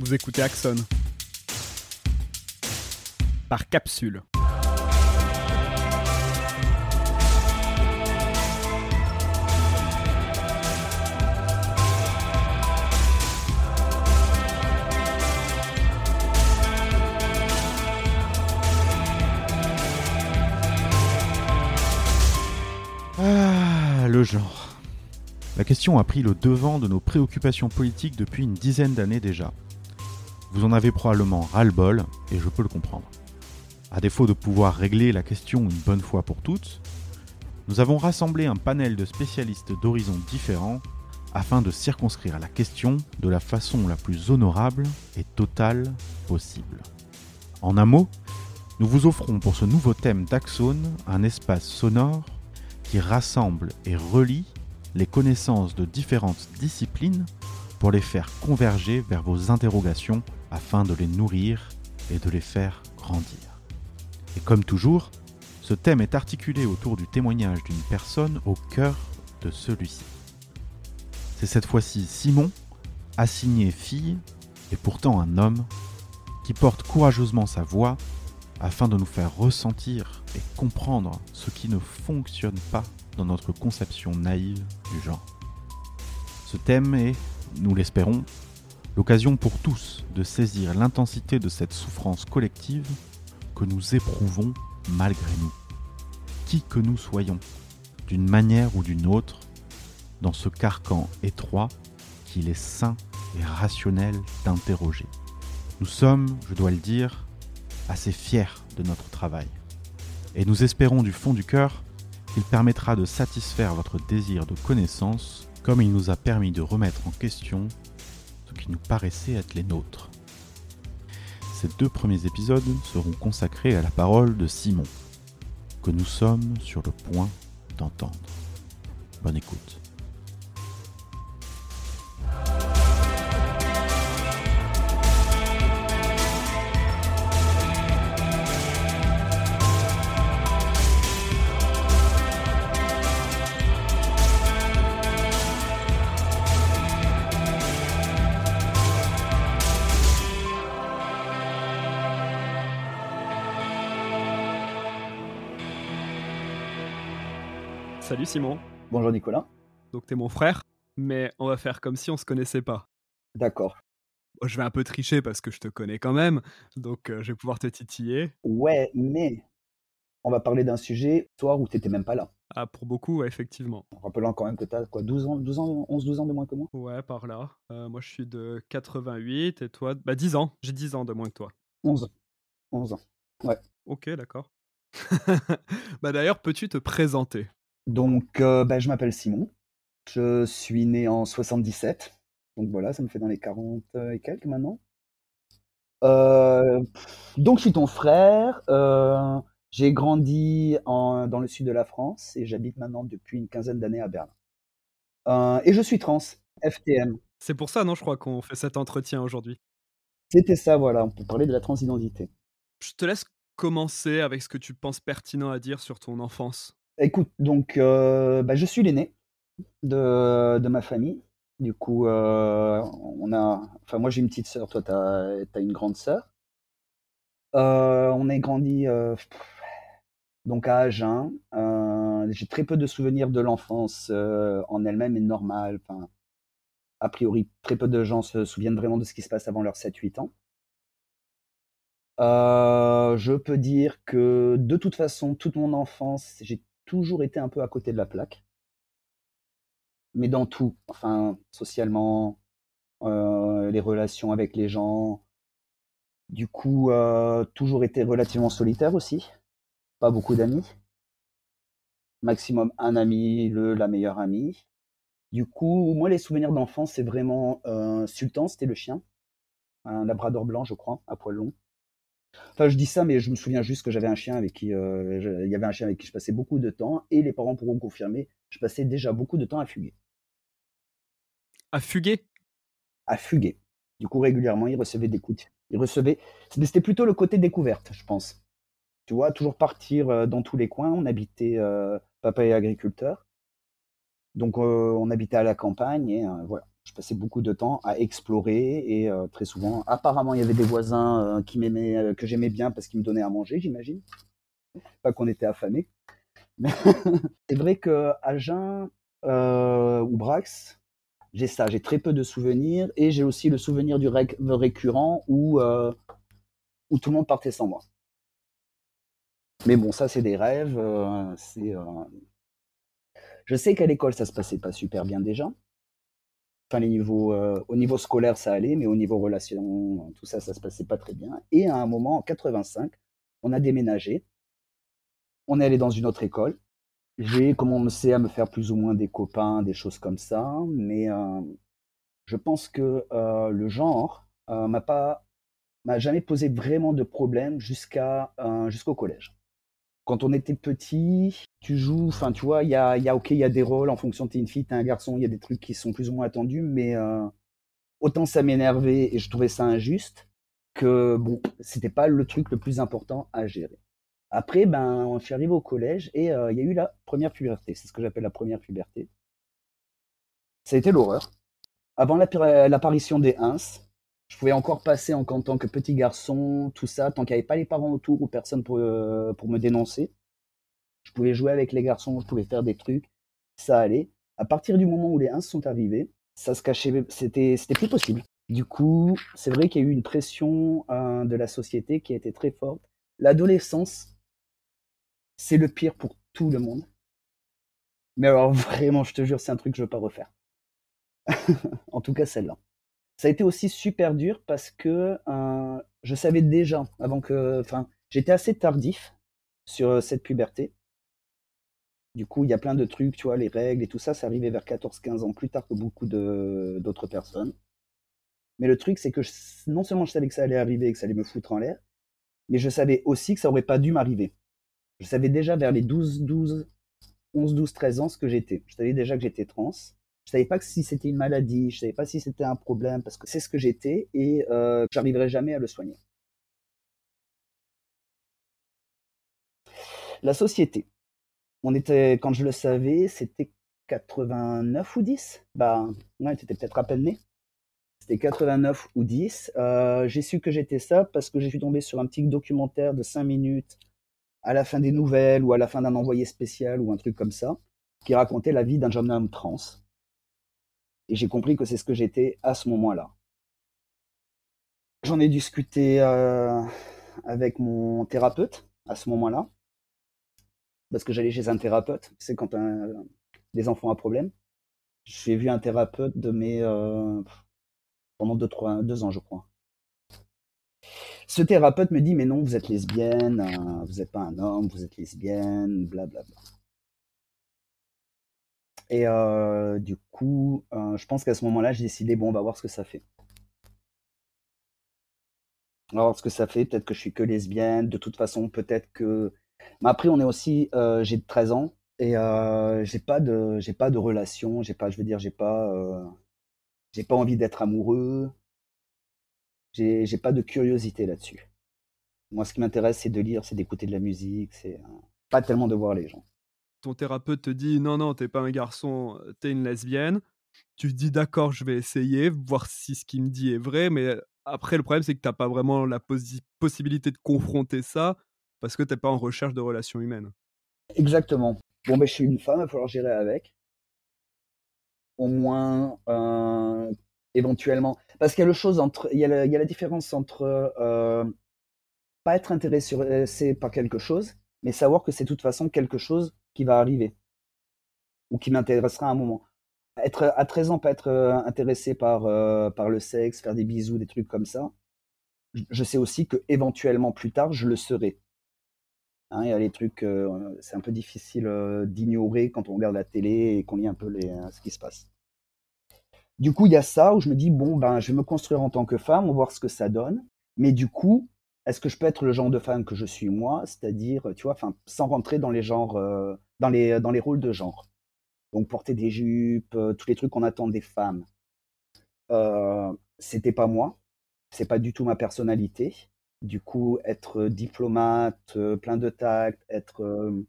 Vous écoutez Axon. Par capsule. Ah, le genre. La question a pris le devant de nos préoccupations politiques depuis une dizaine d'années déjà. Vous en avez probablement ras-le-bol, et je peux le comprendre. À défaut de pouvoir régler la question une bonne fois pour toutes, nous avons rassemblé un panel de spécialistes d'horizons différents afin de circonscrire la question de la façon la plus honorable et totale possible. En un mot, nous vous offrons pour ce nouveau thème d'Axone un espace sonore qui rassemble et relie les connaissances de différentes disciplines pour les faire converger vers vos interrogations afin de les nourrir et de les faire grandir. Et comme toujours, ce thème est articulé autour du témoignage d'une personne au cœur de celui-ci. C'est cette fois-ci Simon, assigné fille et pourtant un homme, qui porte courageusement sa voix afin de nous faire ressentir et comprendre ce qui ne fonctionne pas dans notre conception naïve du genre. Ce thème est, nous l'espérons, l'occasion pour tous de saisir l'intensité de cette souffrance collective que nous éprouvons malgré nous. Qui que nous soyons, d'une manière ou d'une autre, dans ce carcan étroit qu'il est sain et rationnel d'interroger. Nous sommes, je dois le dire, assez fiers de notre travail. Et nous espérons du fond du cœur qu'il permettra de satisfaire votre désir de connaissance comme il nous a permis de remettre en question ce qui nous paraissait être les nôtres. Ces deux premiers épisodes seront consacrés à la parole de Simon, que nous sommes sur le point d'entendre. Bonne écoute. Simon. Bonjour Nicolas. Donc t'es mon frère, mais on va faire comme si on se connaissait pas. D'accord. Je vais un peu tricher parce que je te connais quand même, donc euh, je vais pouvoir te titiller. Ouais, mais on va parler d'un sujet, toi, où t'étais même pas là. Ah, pour beaucoup, ouais, effectivement. En rappelant quand même que t'as quoi, 12 ans, 12 ans, 11, 12 ans de moins que moi? Ouais, par là. Euh, moi, je suis de 88 et toi, bah 10 ans. J'ai 10 ans de moins que toi. 11. 11 ans. Ouais. Ok, d'accord. bah d'ailleurs, peux-tu te présenter? Donc, euh, bah, je m'appelle Simon. Je suis né en 77. Donc voilà, ça me fait dans les 40 et quelques maintenant. Euh, donc, je suis ton frère. Euh, j'ai grandi en- dans le sud de la France et j'habite maintenant depuis une quinzaine d'années à Berlin. Euh, et je suis trans, FTM. C'est pour ça, non, je crois qu'on fait cet entretien aujourd'hui. C'était ça, voilà, on peut parler de la transidentité. Je te laisse commencer avec ce que tu penses pertinent à dire sur ton enfance. Écoute, donc, euh, bah, je suis l'aîné de, de ma famille. Du coup, euh, on a, enfin, moi j'ai une petite sœur, toi t'as, as une grande sœur. Euh, on a grandi euh, donc à Agen. J'ai très peu de souvenirs de l'enfance en elle-même est normale. Enfin, a priori, très peu de gens se souviennent vraiment de ce qui se passe avant leurs 7-8 ans. Je peux dire que de toute façon, toute mon enfance, j'ai toujours été un peu à côté de la plaque. Mais dans tout, enfin, socialement, euh, les relations avec les gens. Du coup, euh, toujours été relativement solitaire aussi. Pas beaucoup d'amis. Maximum un ami, le, la meilleure amie. Du coup, moi, les souvenirs d'enfance, c'est vraiment euh, Sultan, c'était le chien. Un labrador blanc, je crois, à poil long. Enfin, je dis ça, mais je me souviens juste que j'avais un chien avec qui, euh, je- il y avait un chien avec qui je passais beaucoup de temps, et les parents pourront confirmer, je passais déjà beaucoup de temps à fuguer. À fuguer? À fuguer. Du coup, régulièrement, il recevait des coups. de- Il recevait, mais c'était plutôt le côté découverte, je pense. Tu vois, toujours partir euh, dans tous les coins. On habitait, euh, papa est agriculteur, donc on habitait à la campagne et voilà. Je passais beaucoup de temps à explorer et très souvent, apparemment, il y avait des voisins qui m'aimaient, que j'aimais bien parce qu'ils me donnaient à manger, j'imagine. Pas qu'on était affamés. c'est vrai que Agen ou Brax, j'ai ça, j'ai très peu de souvenirs et j'ai aussi le souvenir du récurrent où, où tout le monde partait sans moi. Mais bon, ça, c'est des rêves. Euh, euh, Je sais qu'à l'école, ça se passait pas super bien déjà. Enfin, euh, au niveau scolaire, ça allait, mais au niveau relation, tout ça, ça se passait pas très bien. Et à un moment, en 85, on a déménagé. On est allé dans une autre école. J'ai commencé à me faire plus ou moins des copains, des choses comme ça, mais je pense que le genre m'a pas m'a jamais posé vraiment de problème jusqu'à jusqu'au collège quand on était petit, tu joues, enfin, tu vois, il y a, y a, ok, il y a des rôles en fonction de t'es une fille, t'es un garçon, il y a des trucs qui sont plus ou moins attendus, mais euh, autant ça m'énervait et je trouvais ça injuste que, bon, c'était pas le truc le plus important à gérer. Après, ben, je suis arrivé au collège et euh, il y a eu la première puberté. C'est ce que j'appelle la première puberté. Ça a été l'horreur. Avant l'apparition des ins, je pouvais encore passer en, tant que petit garçon, tout ça, tant qu'il n'y avait pas les parents autour ou personne pour, euh, pour me dénoncer. Je pouvais jouer avec les garçons, je pouvais faire des trucs, ça allait. À partir du moment où les 1 sont arrivés, ça se cachait, c'était, plus possible. Du coup, c'est vrai qu'il y a eu une pression euh, de la société qui a été très forte. L'adolescence, c'est le pire pour tout le monde. Mais alors vraiment, je te jure, c'est un truc que je veux pas refaire. en tout cas, celle-là. Ça a été aussi super dur parce que euh, je savais déjà, avant que. Enfin, j'étais assez tardif sur euh, cette puberté. Du coup, il y a plein de trucs, tu vois, les règles et tout ça, ça arrivait vers 14-15 ans plus tard que beaucoup d'autres personnes. Mais le truc, c'est que non seulement je savais que ça allait arriver et que ça allait me foutre en l'air, mais je savais aussi que ça aurait pas dû m'arriver. Je savais déjà vers les 12, 12, 11, 12, 13 ans ce que j'étais. Je savais déjà que j'étais trans. Je savais pas si c'était une maladie, je savais pas si c'était un problème parce que c'est ce que j'étais et euh, j'arriverai jamais à le soigner. La société. On était, quand je le savais, c'était 89 ou 10. Bah, ouais, étais peut-être à peine né. C'était 89 ou 10. Euh, j'ai su que j'étais ça parce que j'ai suis tombé sur un petit documentaire de 5 minutes à la fin des nouvelles ou à la fin d'un envoyé spécial ou un truc comme ça, qui racontait la vie d'un jeune homme trans. Et j'ai compris que c'est ce que j'étais à ce moment-là. J'en ai discuté euh, avec mon thérapeute à ce moment-là. Parce que j'allais chez un thérapeute. C'est quand les enfants ont un problème. J'ai vu un thérapeute de mes. Euh, pendant deux, trois, deux ans, je crois. Ce thérapeute me dit Mais non, vous êtes lesbienne, euh, vous n'êtes pas un homme, vous êtes lesbienne, blablabla. Bla, bla. Et euh, du coup, euh, je pense qu'à ce moment-là, j'ai décidé, bon, on va voir ce que ça fait. On va voir ce que ça fait. Peut-être que je suis que lesbienne. De toute façon, peut-être que. Mais après, on est aussi. Euh, j'ai 13 ans et j'ai pas de, j'ai pas de relation. J'ai pas, je veux dire, j'ai pas, j'ai pas envie d'être amoureux. J'ai, j'ai pas de curiosité là-dessus. Moi, ce qui m'intéresse, c'est de lire, c'est d'écouter de la musique, c'est pas tellement de voir les gens ton thérapeute te dit non, non, t'es pas un garçon, t'es une lesbienne. Tu te dis d'accord, je vais essayer, voir si ce qu'il me dit est vrai, mais après, le problème, c'est que t'as pas vraiment la possibilité de confronter ça parce que t'es pas en recherche de relations humaines. Exactement. Bon, ben, je suis une femme, il va falloir gérer avec. Au moins, euh, éventuellement. Parce qu'il y a y la différence entre euh, pas être intéressé par quelque chose, mais savoir que c'est de toute façon quelque chose qui va arriver ou qui m'intéressera à un moment. Être à 13 ans, pas être euh, intéressé par, euh, par le sexe, faire des bisous, des trucs comme ça. Je sais aussi que éventuellement plus tard, je le serai. Hein, il y a les trucs, euh, c'est un peu difficile d'ignorer quand on regarde la télé et qu'on lit un peu les, ce qui se passe. Du coup, il y a ça où je me dis bon ben, je vais me construire en tant que femme, on va voir ce que ça donne. Mais du coup, est-ce que je peux être le genre de femme que je suis moi, c'est-à-dire, tu vois, sans rentrer dans les genres, dans les, dans les rôles de genre. Donc porter des jupes, euh, tous les trucs qu'on attend des femmes. Euh, c'était pas moi, c'est pas du tout ma personnalité. Du coup, être diplomate, euh, plein de tact, être. Euh,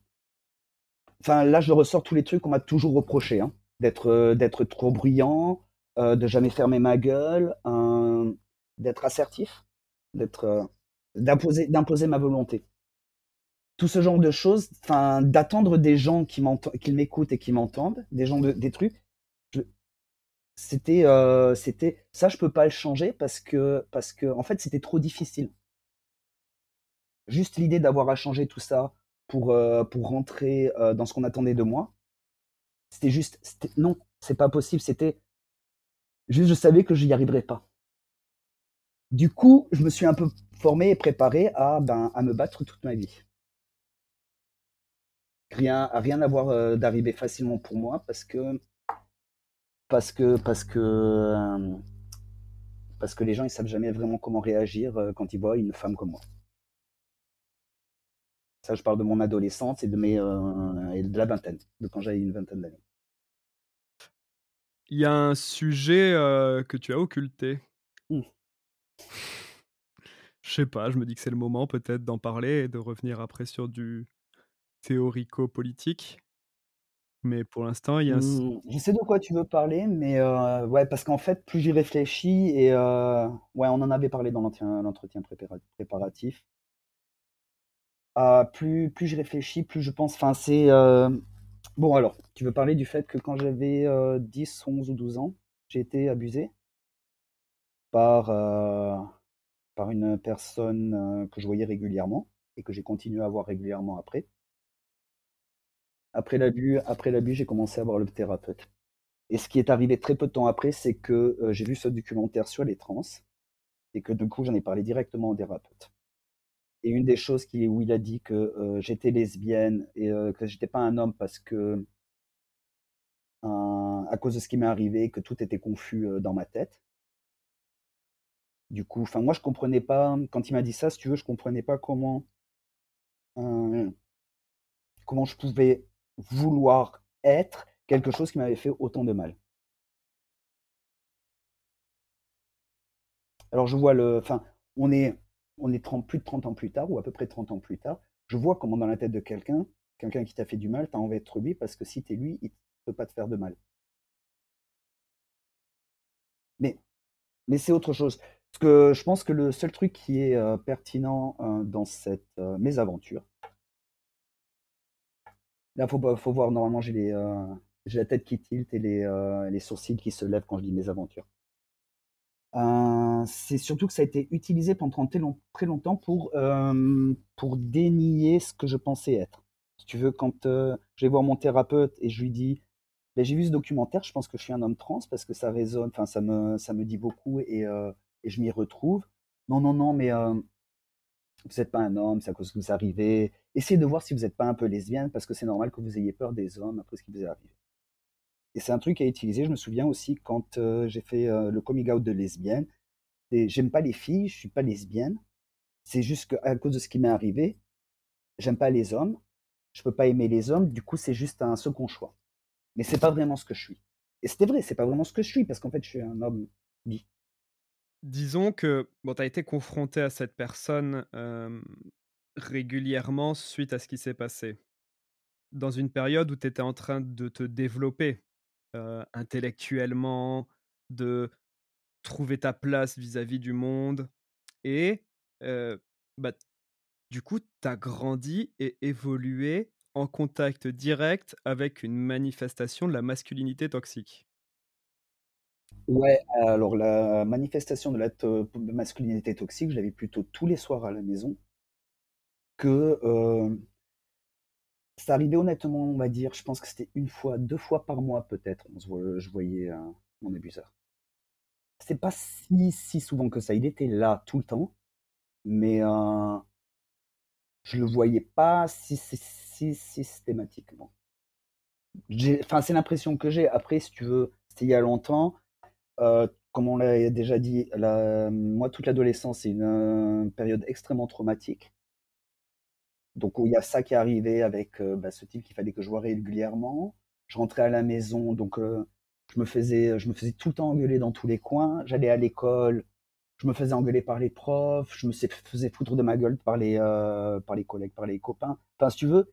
enfin, là, je ressors tous les trucs qu'on m'a toujours reproché, hein. d'être, d'être trop bruyant, de jamais fermer ma gueule, d'être assertif, d'être, d'imposer, d'imposer ma volonté. Tout ce genre de choses, enfin, d'attendre des gens qui m'écoutent et qui m'entendent, des gens de, des trucs. c'était, c'était, ça, je peux pas le changer parce que, parce que, en fait, c'était trop difficile. Juste l'idée d'avoir à changer tout ça pour, pour rentrer dans ce qu'on attendait de moi, c'était juste, non, c'est pas possible. C'était juste, je savais que je n'y arriverais pas. Du coup, je me suis un peu formé et préparé à, ben, à me battre toute ma vie. Rien, à rien avoir euh, d'arriver facilement pour moi parce que parce que parce que euh, parce que les gens ils savent jamais vraiment comment réagir euh, quand ils voient une femme comme moi. Ça, je parle de mon adolescence et de mes et de la vingtaine, de quand j'avais une vingtaine d'années. Il y a un sujet que tu as occulté. Mmh. Je sais pas, je me dis que c'est le moment peut-être d'en parler et de revenir après sur du théorico-politique. Mais pour l'instant, il y a. Mmh, je sais de quoi tu veux parler, mais ouais, parce qu'en fait, plus j'y réfléchis, et ouais, on en avait parlé dans l'entretien préparatif. Ah, plus, plus je réfléchis, plus je pense. Enfin, c'est. Bon, alors, tu veux parler du fait que quand j'avais 10, 11 ou 12 ans, j'ai été abusé par, par une personne que je voyais régulièrement et que j'ai continué à voir régulièrement après. Après l'abus, après l'abus, j'ai commencé à voir le thérapeute. Et ce qui est arrivé très peu de temps après, c'est que j'ai vu ce documentaire sur les trans et que du coup, j'en ai parlé directement au thérapeute. Et une des choses où il a dit que j'étais lesbienne et que j'étais pas un homme parce que à cause de ce qui m'est arrivé, que tout était confus dans ma tête. Du coup, enfin moi je comprenais pas quand il m'a dit ça, si tu veux, je comprenais pas comment comment je pouvais vouloir être quelque chose qui m'avait fait autant de mal. Alors je vois le, enfin on est on est plus de 30 ans plus tard, ou à peu près 30 ans plus tard, je vois comment dans la tête de quelqu'un, quelqu'un qui t'a fait du mal, tu as envie d'être lui, parce que si tu es lui, il ne peut pas te faire de mal. Mais, mais c'est autre chose. Parce que je pense que le seul truc qui est euh, pertinent euh, dans cette euh, mésaventure, là, il faut, faut voir, normalement, j'ai la tête qui tilte et les, les sourcils qui se lèvent quand je dis mésaventure. Euh, c'est surtout que ça a été utilisé pendant très, longtemps pour, euh, pour dénier ce que je pensais être. Si tu veux, quand euh, je vais voir mon thérapeute et je lui dis ben, J'ai vu ce documentaire, je pense que je suis un homme trans parce que ça résonne, enfin, ça me, ça me dit beaucoup et, et je m'y retrouve. Non, non, non, mais vous n'êtes pas un homme, c'est à cause que vous arrivez. Essayez de voir si vous n'êtes pas un peu lesbienne parce que c'est normal que vous ayez peur des hommes après ce qui vous est arrivé. Et c'est un truc à utiliser. Je me souviens aussi quand euh, j'ai fait euh, le coming out de lesbienne. J'aime pas les filles, je suis pas lesbienne. C'est juste qu'à cause de ce qui m'est arrivé, j'aime pas les hommes. Je peux pas aimer les hommes. Du coup, c'est juste un second choix. Mais c'est pas vraiment ce que je suis. Et c'était vrai, c'est pas vraiment ce que je suis parce qu'en fait, je suis un homme bi. Disons que bon, tu as été confronté à cette personne régulièrement suite à ce qui s'est passé. Dans une période où tu étais en train de te développer intellectuellement, de trouver ta place vis-à-vis du monde. Et bah, du coup, tu as grandi et évolué en contact direct avec une manifestation de la masculinité toxique. Ouais, alors la manifestation de la masculinité toxique, je l'avais plutôt tous les soirs à la maison que ça arrivait honnêtement, on va dire, je pense que c'était une fois, deux fois par mois peut-être, je voyais euh, mon abuseur. C'est pas si, si souvent que ça, il était là tout le temps, mais euh, je le voyais pas si, si, systématiquement. Enfin, c'est l'impression que j'ai. Après, si tu veux, c'était il y a longtemps. Euh, comme on l'a déjà dit, moi, toute l'adolescence, c'est une période extrêmement traumatique. Donc il y a ça qui est arrivé avec euh, bah, ce type qu'il fallait que je vois régulièrement. Je rentrais à la maison, donc euh, je me faisais, je me faisais tout le temps engueuler dans tous les coins. J'allais à l'école, je me faisais engueuler par les profs, je me faisais foutre de ma gueule par les, euh, par les collègues, par les copains. Enfin, si tu veux,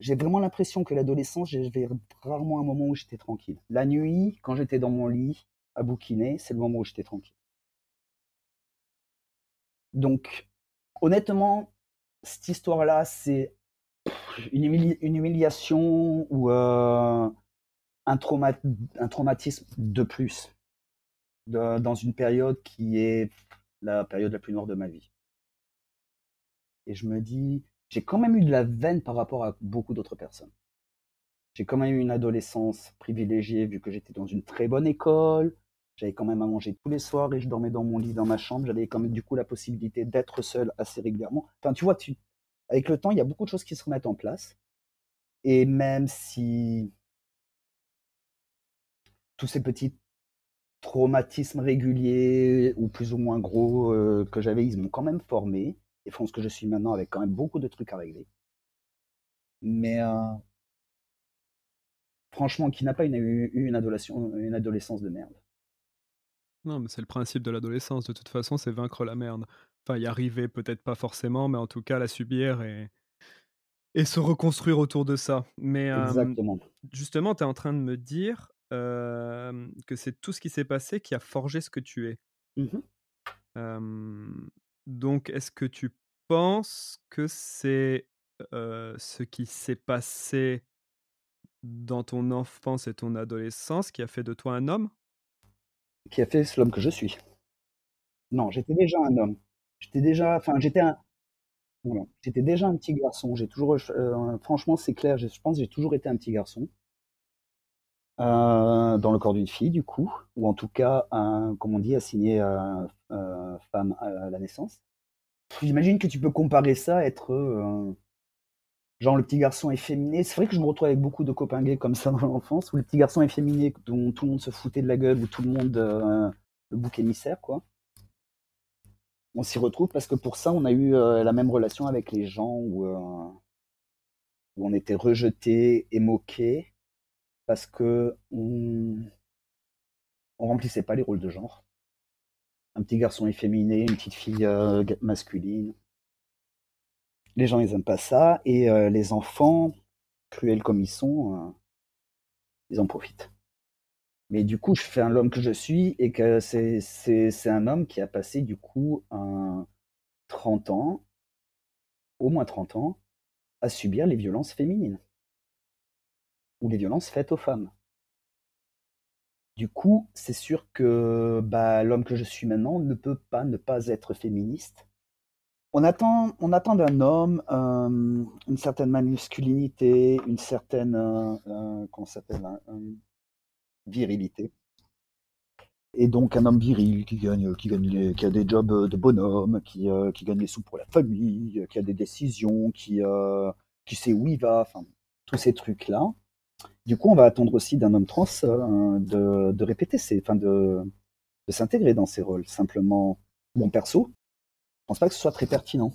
j'ai vraiment l'impression que l'adolescence, j'avais rarement un moment où j'étais tranquille. La nuit, quand j'étais dans mon lit, à bouquiner, c'est le moment où j'étais tranquille. Donc, honnêtement, cette histoire-là, c'est une, humiliation ou euh, un, un, traumatisme de plus dans une période qui est la période la plus noire de ma vie. Et je me dis, j'ai quand même eu de la veine par rapport à beaucoup d'autres personnes. J'ai quand même eu une adolescence privilégiée vu que j'étais dans une très bonne école. J'avais quand même à manger tous les soirs et je dormais dans mon lit dans ma chambre. J'avais quand même du coup la possibilité d'être seul assez régulièrement. Enfin, tu vois, tu... avec le temps, il y a beaucoup de choses qui se remettent en place. Et même si tous ces petits traumatismes réguliers ou plus ou moins gros euh, que j'avais, ils m'ont quand même formé et font ce que je suis maintenant avec quand même beaucoup de trucs à régler. Mais euh, franchement, qui n'a pas eu une, une adolescence de merde Non, mais c'est le principe de l'adolescence. De toute façon, c'est vaincre la merde. Enfin, y arriver, peut-être pas forcément, mais en tout cas, la subir et, et se reconstruire autour de ça. Mais Exactement. justement, tu es en train de me dire que c'est tout ce qui s'est passé qui a forgé ce que tu es. Mmh donc, est-ce que tu penses que c'est ce qui s'est passé dans ton enfance et ton adolescence qui a fait de toi un homme? Qui a fait l'homme que je suis. Non, j'étais déjà un homme. J'étais déjà, un, j'étais déjà un petit garçon. J'ai toujours, euh, franchement, c'est clair. Je pense que j'ai toujours été un petit garçon euh, dans le corps d'une fille, du coup, ou en tout cas, comme on dit, assigné euh, femme à la naissance. J'imagine que tu peux comparer ça à être genre le petit garçon efféminé. C'est vrai que je me retrouve avec beaucoup de copains gays comme ça dans l'enfance, où le petit garçon efféminé dont tout le monde se foutait de la gueule, où tout le monde, euh, le bouc émissaire, quoi. On s'y retrouve parce que pour ça, on a eu euh, la même relation avec les gens où, euh, on était rejeté et moqué parce que on remplissait pas les rôles de genre. Un petit garçon efféminé, une petite fille masculine les gens ils aiment pas ça et euh, les enfants cruels comme ils sont euh, ils en profitent. Mais du coup je fais un l'homme que je suis et que c'est un homme qui a passé du coup un 30 ans au moins 30 ans à subir les violences féminines. Ou les violences faites aux femmes. Du coup, c'est sûr que bah, l'homme que je suis maintenant ne peut pas ne pas être féministe on attend, on attend d'un homme euh, une certaine masculinité, une certaine, euh, euh s'appelle, virilité. Et donc un homme viril qui gagne, qui gagne, qui a des jobs de bonhomme, qui, qui gagne les sous pour la famille, qui a des décisions, qui, qui sait où il va, enfin tous ces trucs là. Du coup, on va attendre aussi d'un homme trans de, de répéter ses, enfin de, de s'intégrer dans ses rôles. Simplement, mon perso, pense pas que ce soit très pertinent.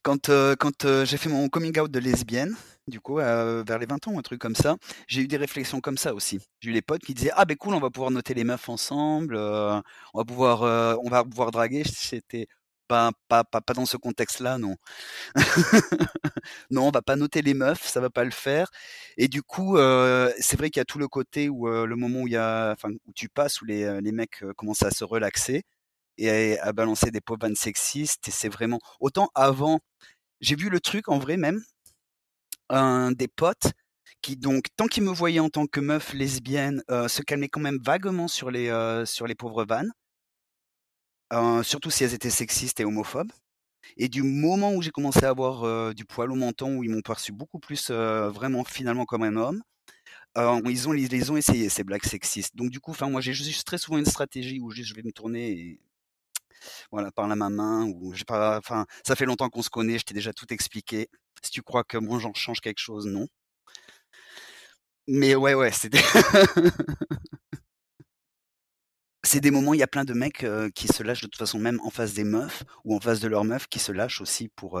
Quand, euh, quand euh, j'ai fait mon coming out de lesbienne, du coup, euh, vers les 20 ans, un truc comme ça, j'ai eu des réflexions comme ça aussi. J'ai eu des potes qui disaient Ah, ben cool, on va pouvoir noter les meufs ensemble, on, va pouvoir, on va pouvoir draguer. C'était pas, pas, pas, pas dans ce contexte-là, non. non, on va pas noter les meufs, ça va pas le faire. Et du coup, c'est vrai qu'il y a tout le côté où le moment où, il y a, où tu passes, où les, les mecs commencent à se relaxer et à, balancer des pauvres sexistes. Et c'est vraiment autant avant. J'ai vu le truc en vrai même. Un des potes qui donc tant qu'ils me voyaient en tant que meuf lesbienne euh, se calmaient quand même vaguement sur les euh, sur les pauvres vannes. Euh, surtout si elles étaient sexistes et homophobes. Et du moment où j'ai commencé à avoir du poil au menton, où ils m'ont perçu beaucoup plus vraiment finalement comme un homme, ils ont ils, ont essayé ces blagues sexistes. Donc du coup, moi j'ai juste très souvent une stratégie où juste je vais me tourner et voilà, par la main ou j'ai pas, enfin, ça fait longtemps qu'on se connaît, je t'ai déjà tout expliqué. Si tu crois que moi j'en change quelque chose, non. Mais ouais, ouais, c'est des... c'est des moments, il y a plein de mecs qui se lâchent de toute façon, même en face des meufs ou en face de leurs meufs, qui se lâchent aussi pour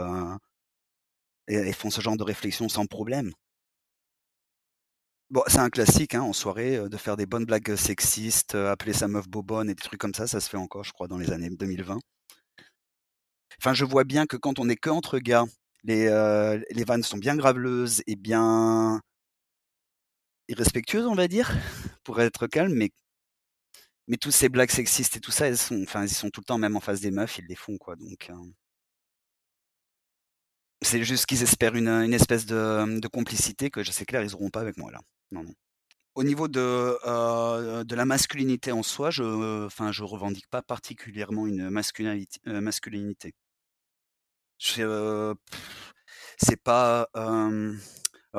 et, font ce genre de réflexion sans problème. Bon, c'est un classique hein, en soirée de faire des bonnes blagues sexistes, appeler sa meuf bobonne et des trucs comme ça, ça se fait encore, je crois, dans les années 2020. Enfin, je vois bien que quand on est que entre gars, les, les vannes sont bien graveleuses et bien irrespectueuses, on va dire, pour être calme, mais mais tous ces blagues sexistes et tout ça, elles sont, enfin, ils sont tout le temps même en face des meufs, ils les font quoi. Donc, c'est juste qu'ils espèrent une, espèce de, complicité que je sais clair, ils auront pas avec moi là. Non. Au niveau de, euh, de la masculinité en soi, je, enfin, je revendique pas particulièrement une masculinité. Euh, masculinité. Euh, c'est pas.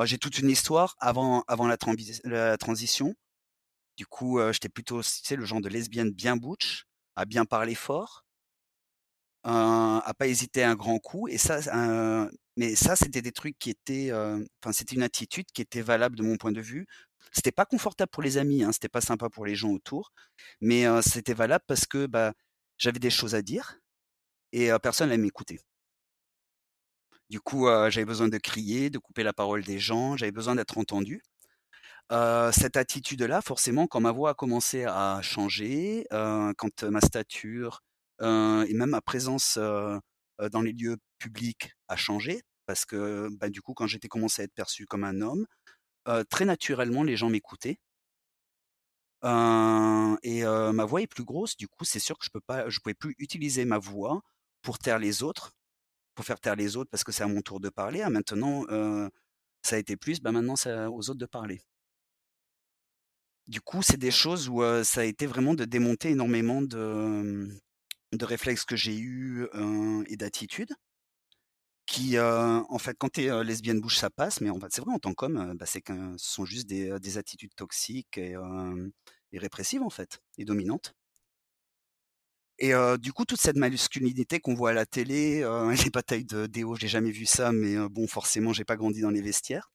j'ai toute une histoire avant, la, transition. Du coup, j'étais plutôt, le genre de lesbienne bien butch, à bien parler fort, à pas hésiter un grand coup. Et ça, mais ça, c'était des trucs qui étaient, enfin, c'était une attitude qui était valable de mon point de vue. C'était pas confortable pour les amis, hein, c'était pas sympa pour les gens autour, mais c'était valable parce que bah, j'avais des choses à dire et personne n'allait m'écouter. Du coup, j'avais besoin de crier, de couper la parole des gens, j'avais besoin d'être entendu. cette attitude-là, forcément, quand ma voix a commencé à changer, quand ma stature et même ma présence dans les lieux publics a changé, parce que bah, du coup, quand j'étais commencé à être perçu comme un homme, très naturellement, les gens m'écoutaient. et ma voix est plus grosse, du coup, c'est sûr que je peux pas, je pouvais plus utiliser ma voix pour taire les autres, pour faire taire les autres, parce que c'est à mon tour de parler. Maintenant, ça a été plus, bah maintenant c'est aux autres de parler. Du coup, c'est des choses où ça a été vraiment de démonter énormément de, de réflexes que j'ai eus et d'attitudes qui, en fait, quand tu es lesbienne bouche, ça passe, mais en fait, c'est vrai, en tant qu'homme, bah, c'est ce sont juste des, des attitudes toxiques et, répressives, en fait, et dominantes. Et du coup, toute cette masculinité qu'on voit à la télé, les batailles de Déo, j'ai jamais vu ça, mais bon, forcément, j'ai pas grandi dans les vestiaires.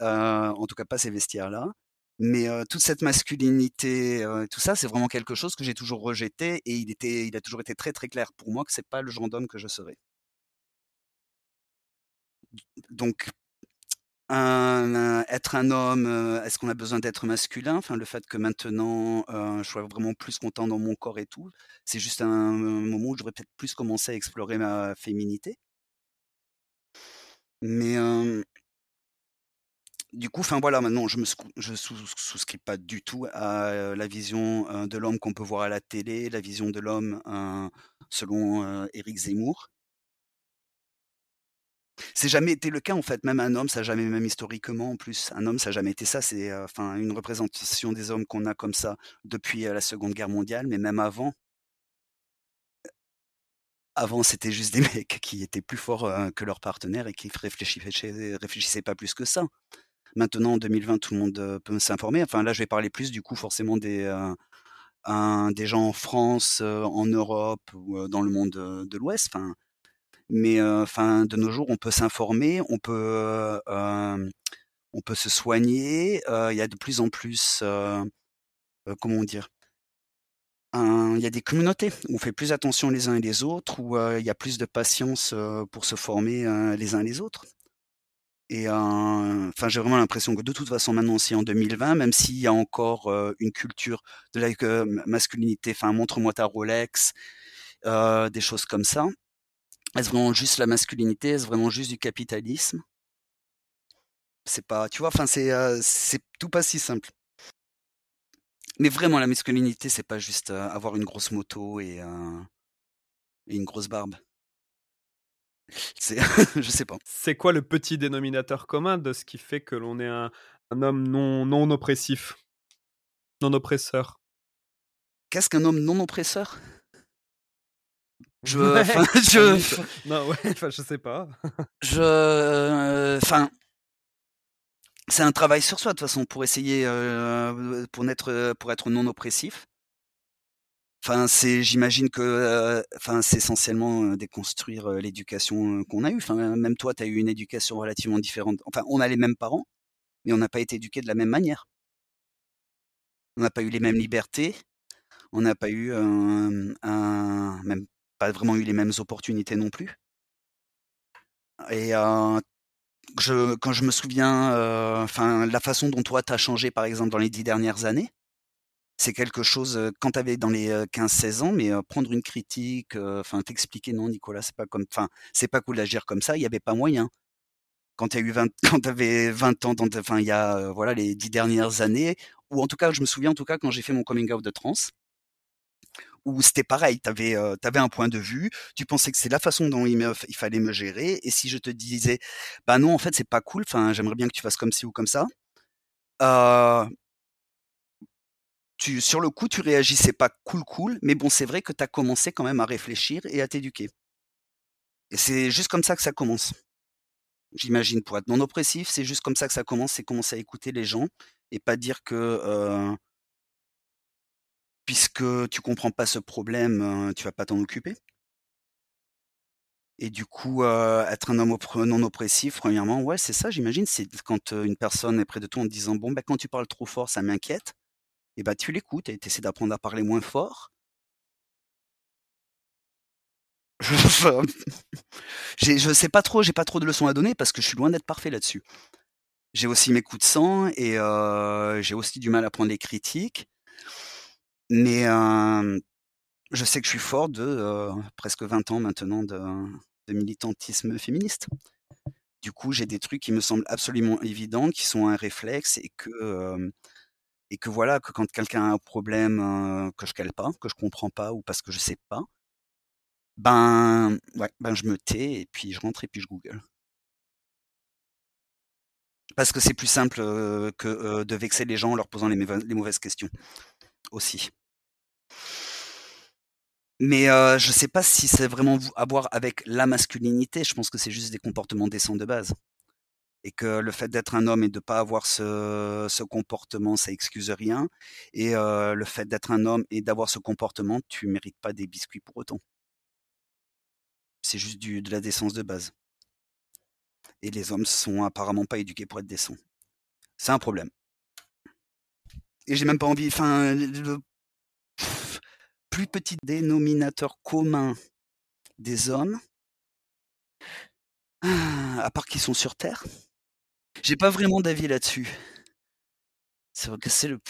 en tout cas, pas ces vestiaires-là. Mais toute cette masculinité, tout ça, c'est vraiment quelque chose que j'ai toujours rejeté et il était, il a toujours été très très clair pour moi que c'est pas le genre d'homme que je serais. Donc, être un homme, est-ce qu'on a besoin d'être masculin? Enfin, le fait que maintenant je sois vraiment plus content dans mon corps et tout, c'est juste un, moment où je devrais peut-être plus commencer à explorer ma féminité. Mais du coup, enfin voilà, maintenant, je me je souscris pas du tout à la vision de l'homme qu'on peut voir à la télé, la vision de l'homme selon Éric Zemmour. C'est jamais été le cas en fait, même un homme, ça n'a jamais, même historiquement en plus, un homme, ça n'a jamais été ça. C'est une représentation des hommes qu'on a comme ça depuis la Seconde Guerre mondiale, mais même avant. Avant, c'était juste des mecs qui étaient plus forts que leurs partenaires et qui réfléchissaient, réfléchissaient pas plus que ça. Maintenant, en 2020, tout le monde peut s'informer. Enfin, là, je vais parler plus du coup forcément des, des gens en France, en Europe ou dans le monde de l'Ouest. Enfin, mais enfin, de nos jours, on peut s'informer, on peut, on peut se soigner. Il y a de plus en plus, comment dire, il y a des communautés où on fait plus attention les uns et les autres, où il y a plus de patience pour se former les uns et les autres. Et enfin, j'ai vraiment l'impression que de toute façon, maintenant aussi en 2020, même s'il y a encore une culture de la masculinité, enfin, montre-moi ta Rolex, des choses comme ça. Est-ce vraiment juste la masculinité? Est-ce vraiment juste du capitalisme? C'est pas, tu vois, enfin, c'est c'est tout pas si simple. Mais vraiment, la masculinité, c'est pas juste avoir une grosse moto et, et une grosse barbe. C'est, je sais pas. C'est quoi le petit dénominateur commun de ce qui fait que l'on est un, un homme non, non oppressif, non oppresseur Qu'est-ce qu'un homme non oppresseur? Je, je, non, ouais, je sais pas. je, enfin, c'est un travail sur soi de toute façon pour essayer, euh, pour être, pour être non oppressif. C'est, j'imagine que, enfin, c'est essentiellement déconstruire l'éducation qu'on a eue. Enfin, même toi, tu as eu une éducation relativement différente. Enfin, on a les mêmes parents, mais on n'a pas été éduqués de la même manière. On n'a pas eu les mêmes libertés. On n'a pas eu même pas vraiment eu les mêmes opportunités non plus. Et quand je me souviens, enfin, la façon dont toi t'as changé, par exemple, dans les dix dernières années, c'est quelque chose quand tu avais dans les 15-16 ans, mais prendre une critique, enfin t'expliquer non Nicolas, c'est pas comme, enfin c'est pas cool d'agir comme ça, il y avait pas moyen. Quand tu eu 20, quand avais 20 ans, enfin il y a voilà les dix dernières années, ou en tout cas je me souviens en tout cas quand j'ai fait mon coming out de trans, où c'était pareil, tu avais, un point de vue, tu pensais que c'est la façon dont il, il, fallait me gérer, et si je te disais, bah non, en fait, c'est pas cool, enfin, j'aimerais bien que tu fasses comme ci ou comme ça, sur le coup, tu réagissais pas cool cool, mais bon, c'est vrai que tu as commencé quand même à réfléchir et à t'éduquer. Et c'est juste comme ça que ça commence. J'imagine, pour être non oppressif, c'est juste comme ça que ça commence, c'est commencer à écouter les gens et pas dire que puisque tu comprends pas ce problème, tu vas pas t'en occuper. Et du coup, être un homme non oppressif, premièrement, ouais, c'est ça, j'imagine, c'est quand une personne est près de toi en te disant, bon, bah, quand tu parles trop fort, ça m'inquiète, et bah, tu l'écoutes et tu essaies d'apprendre à parler moins fort. je sais pas trop, j'ai pas trop de leçons à donner parce que je suis loin d'être parfait là-dessus. J'ai aussi mes coups de sang et j'ai aussi du mal à prendre les critiques. Mais je sais que je suis fort de presque 20 ans maintenant de, militantisme féministe. Du coup, j'ai des trucs qui me semblent absolument évidents, qui sont un réflexe et que et que voilà que quand quelqu'un a un problème que je cale pas, que je comprends pas ou parce que je sais pas, ben ben je me tais et puis je rentre et puis je Google. Parce que c'est plus simple que de vexer les gens en leur posant les, mauvaises questions aussi. Mais je sais pas si c'est vraiment à voir avec la masculinité. Je pense que c'est juste des comportements décents de base. Et que le fait d'être un homme et de ne pas avoir ce, comportement, ça excuse rien. Et le fait d'être un homme et d'avoir ce comportement, tu mérites pas des biscuits pour autant. C'est juste de la décence de base. Et les hommes sont apparemment pas éduqués pour être décents. C'est un problème. Et j'ai même pas envie. Enfin, le plus petit dénominateur commun des hommes, à part qu'ils sont sur Terre, j'ai pas vraiment d'avis là-dessus. Vrai que c'est le.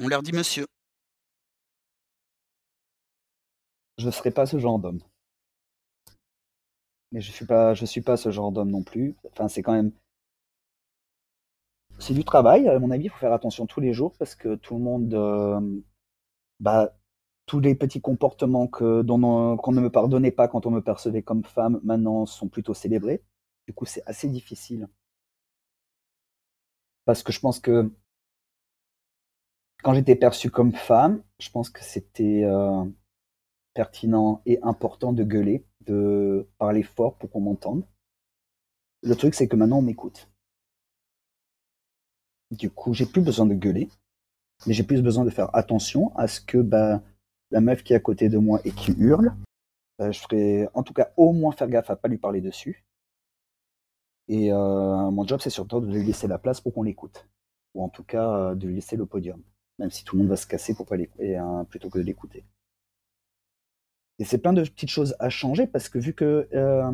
On leur dit monsieur. Je serai pas ce genre d'homme. Mais je suis pas, je suis pas ce genre d'homme non plus. Enfin, c'est quand même, c'est du travail. À mon avis, il faut faire attention tous les jours parce que tout le monde, bah, tous les petits comportements qu'on ne me pardonnait pas quand on me percevait comme femme, maintenant sont plutôt célébrés. Du coup, c'est assez difficile parce que je pense que quand j'étais perçue comme femme, je pense que c'était euh, pertinent et important de gueuler, de parler fort pour qu'on m'entende. Le truc, c'est que maintenant, on m'écoute. Du coup, j'ai plus besoin de gueuler, mais j'ai plus besoin de faire attention à ce que bah, la meuf qui est à côté de moi et qui hurle, bah, je ferai en tout cas au moins faire gaffe à pas lui parler dessus. Et euh, mon job, c'est surtout de lui laisser la place pour qu'on l'écoute, ou en tout cas euh, de lui laisser le podium, même si tout le monde va se casser pour pas l'écouter, hein, plutôt que de l'écouter. Et c'est plein de petites choses à changer parce que vu que euh,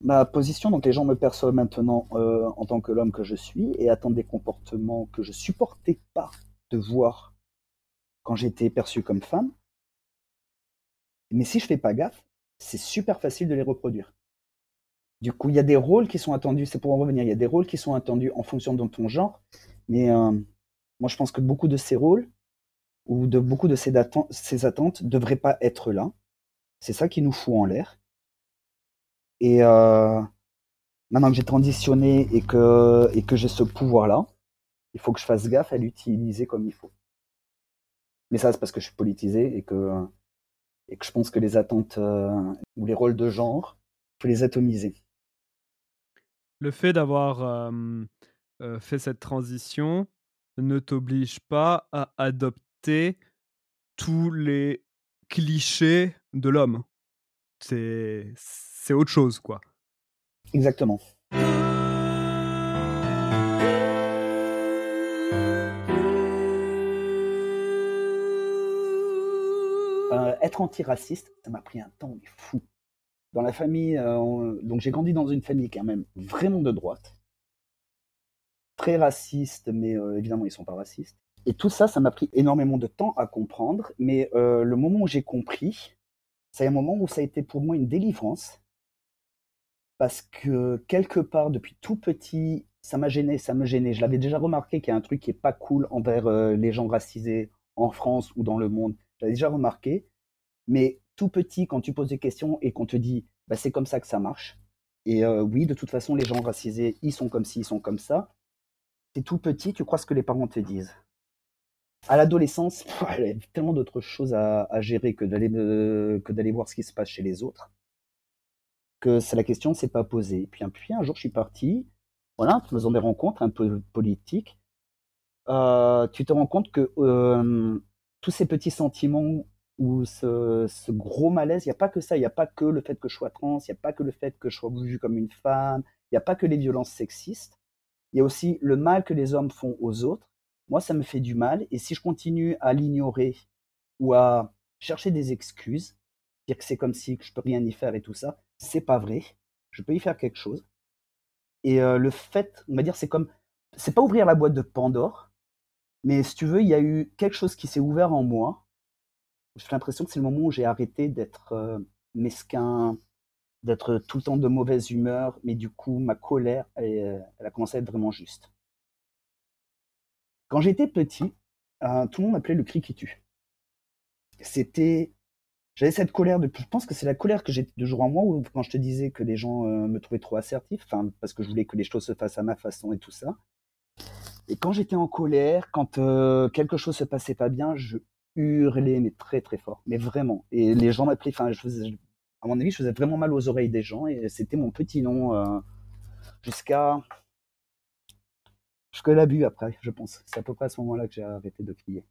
ma position, donc les gens me perçoivent maintenant euh, en tant que l'homme que je suis et attendent des comportements que je supportais pas de voir quand j'étais perçu comme femme. Mais si je fais pas gaffe, c'est super facile de les reproduire. Du coup, il y a des rôles qui sont attendus, c'est pour en revenir, il y a des rôles qui sont attendus en fonction de ton genre, mais euh, moi je pense que beaucoup de ces rôles, ou de beaucoup de ces, attentes devraient pas être là. C'est ça qui nous fout en l'air. Et euh, maintenant que j'ai transitionné et que, j'ai ce pouvoir-là, il faut que je fasse gaffe à l'utiliser comme il faut. Mais ça, c'est parce que je suis politisé et que, et que je pense que les attentes euh, ou les rôles de genre, il faut les atomiser. Le fait d'avoir fait cette transition ne t'oblige pas à adopter tous les clichés de l'homme. C'est autre chose, quoi. Exactement. Euh, être antiraciste, ça m'a pris un temps fou. Dans la famille, euh, donc j'ai grandi dans une famille quand même vraiment de droite, très raciste, mais euh, évidemment ils sont pas racistes. Et tout ça, ça m'a pris énormément de temps à comprendre, mais euh, le moment où j'ai compris, c'est un moment où ça a été pour moi une délivrance, parce que quelque part, depuis tout petit, ça m'a gêné, ça me gênait. Je l'avais déjà remarqué qu'il y a un truc qui est pas cool envers les gens racisés, en France ou dans le monde. J'avais déjà remarqué. Mais tout petit, quand tu poses des questions et qu'on te dit, bah, c'est comme ça que ça marche. Et euh, oui, de toute façon, les gens racisés, ils sont comme ci, ils sont comme ça. C'est tout petit, tu crois ce que les parents te disent. À l'adolescence, il y a tellement d'autres choses à, gérer que d'aller que d'aller voir ce qui se passe chez les autres. Que c'est la question ne s'est pas posée. Puis, puis un jour, je suis parti. Voilà, faisant des rencontres un peu politiques. Euh, tu te rends compte que euh, tous ces petits sentiments ou ce, gros malaise, il n'y a pas que ça, il n'y a pas que le fait que je sois trans, il n'y a pas que le fait que je sois vu comme une femme, il n'y a pas que les violences sexistes, il y a aussi le mal que les hommes font aux autres. Moi, ça me fait du mal, et si je continue à l'ignorer ou à chercher des excuses, dire que c'est comme si que je peux rien y faire et tout ça, c'est pas vrai. Je peux y faire quelque chose. Et euh, le fait, on va dire, c'est comme, c'est pas ouvrir la boîte de Pandore, mais si tu veux, il y a eu quelque chose qui s'est ouvert en moi j'ai l'impression que c'est le moment où j'ai arrêté d'être euh, mesquin, d'être tout le temps de mauvaise humeur, mais du coup, ma colère, elle, a commencé à être vraiment juste. Quand j'étais petit, euh, tout le monde m'appelait le cri qui tue. C'était. J'avais cette colère de. Je pense que c'est la colère que j'ai de jour en mois, où quand je te disais que les gens euh, me trouvaient trop assertif, parce que je voulais que les choses se fassent à ma façon et tout ça. Et quand j'étais en colère, quand quelque chose se passait pas bien, je hurler, mais très très fort, mais vraiment. Et les gens m'appelaient, enfin, je faisais, à mon avis, je faisais vraiment mal aux oreilles des gens, et c'était mon petit nom euh, jusqu'à jusqu'à l'abus après, je pense. C'est à peu près à ce moment-là que j'ai arrêté de crier.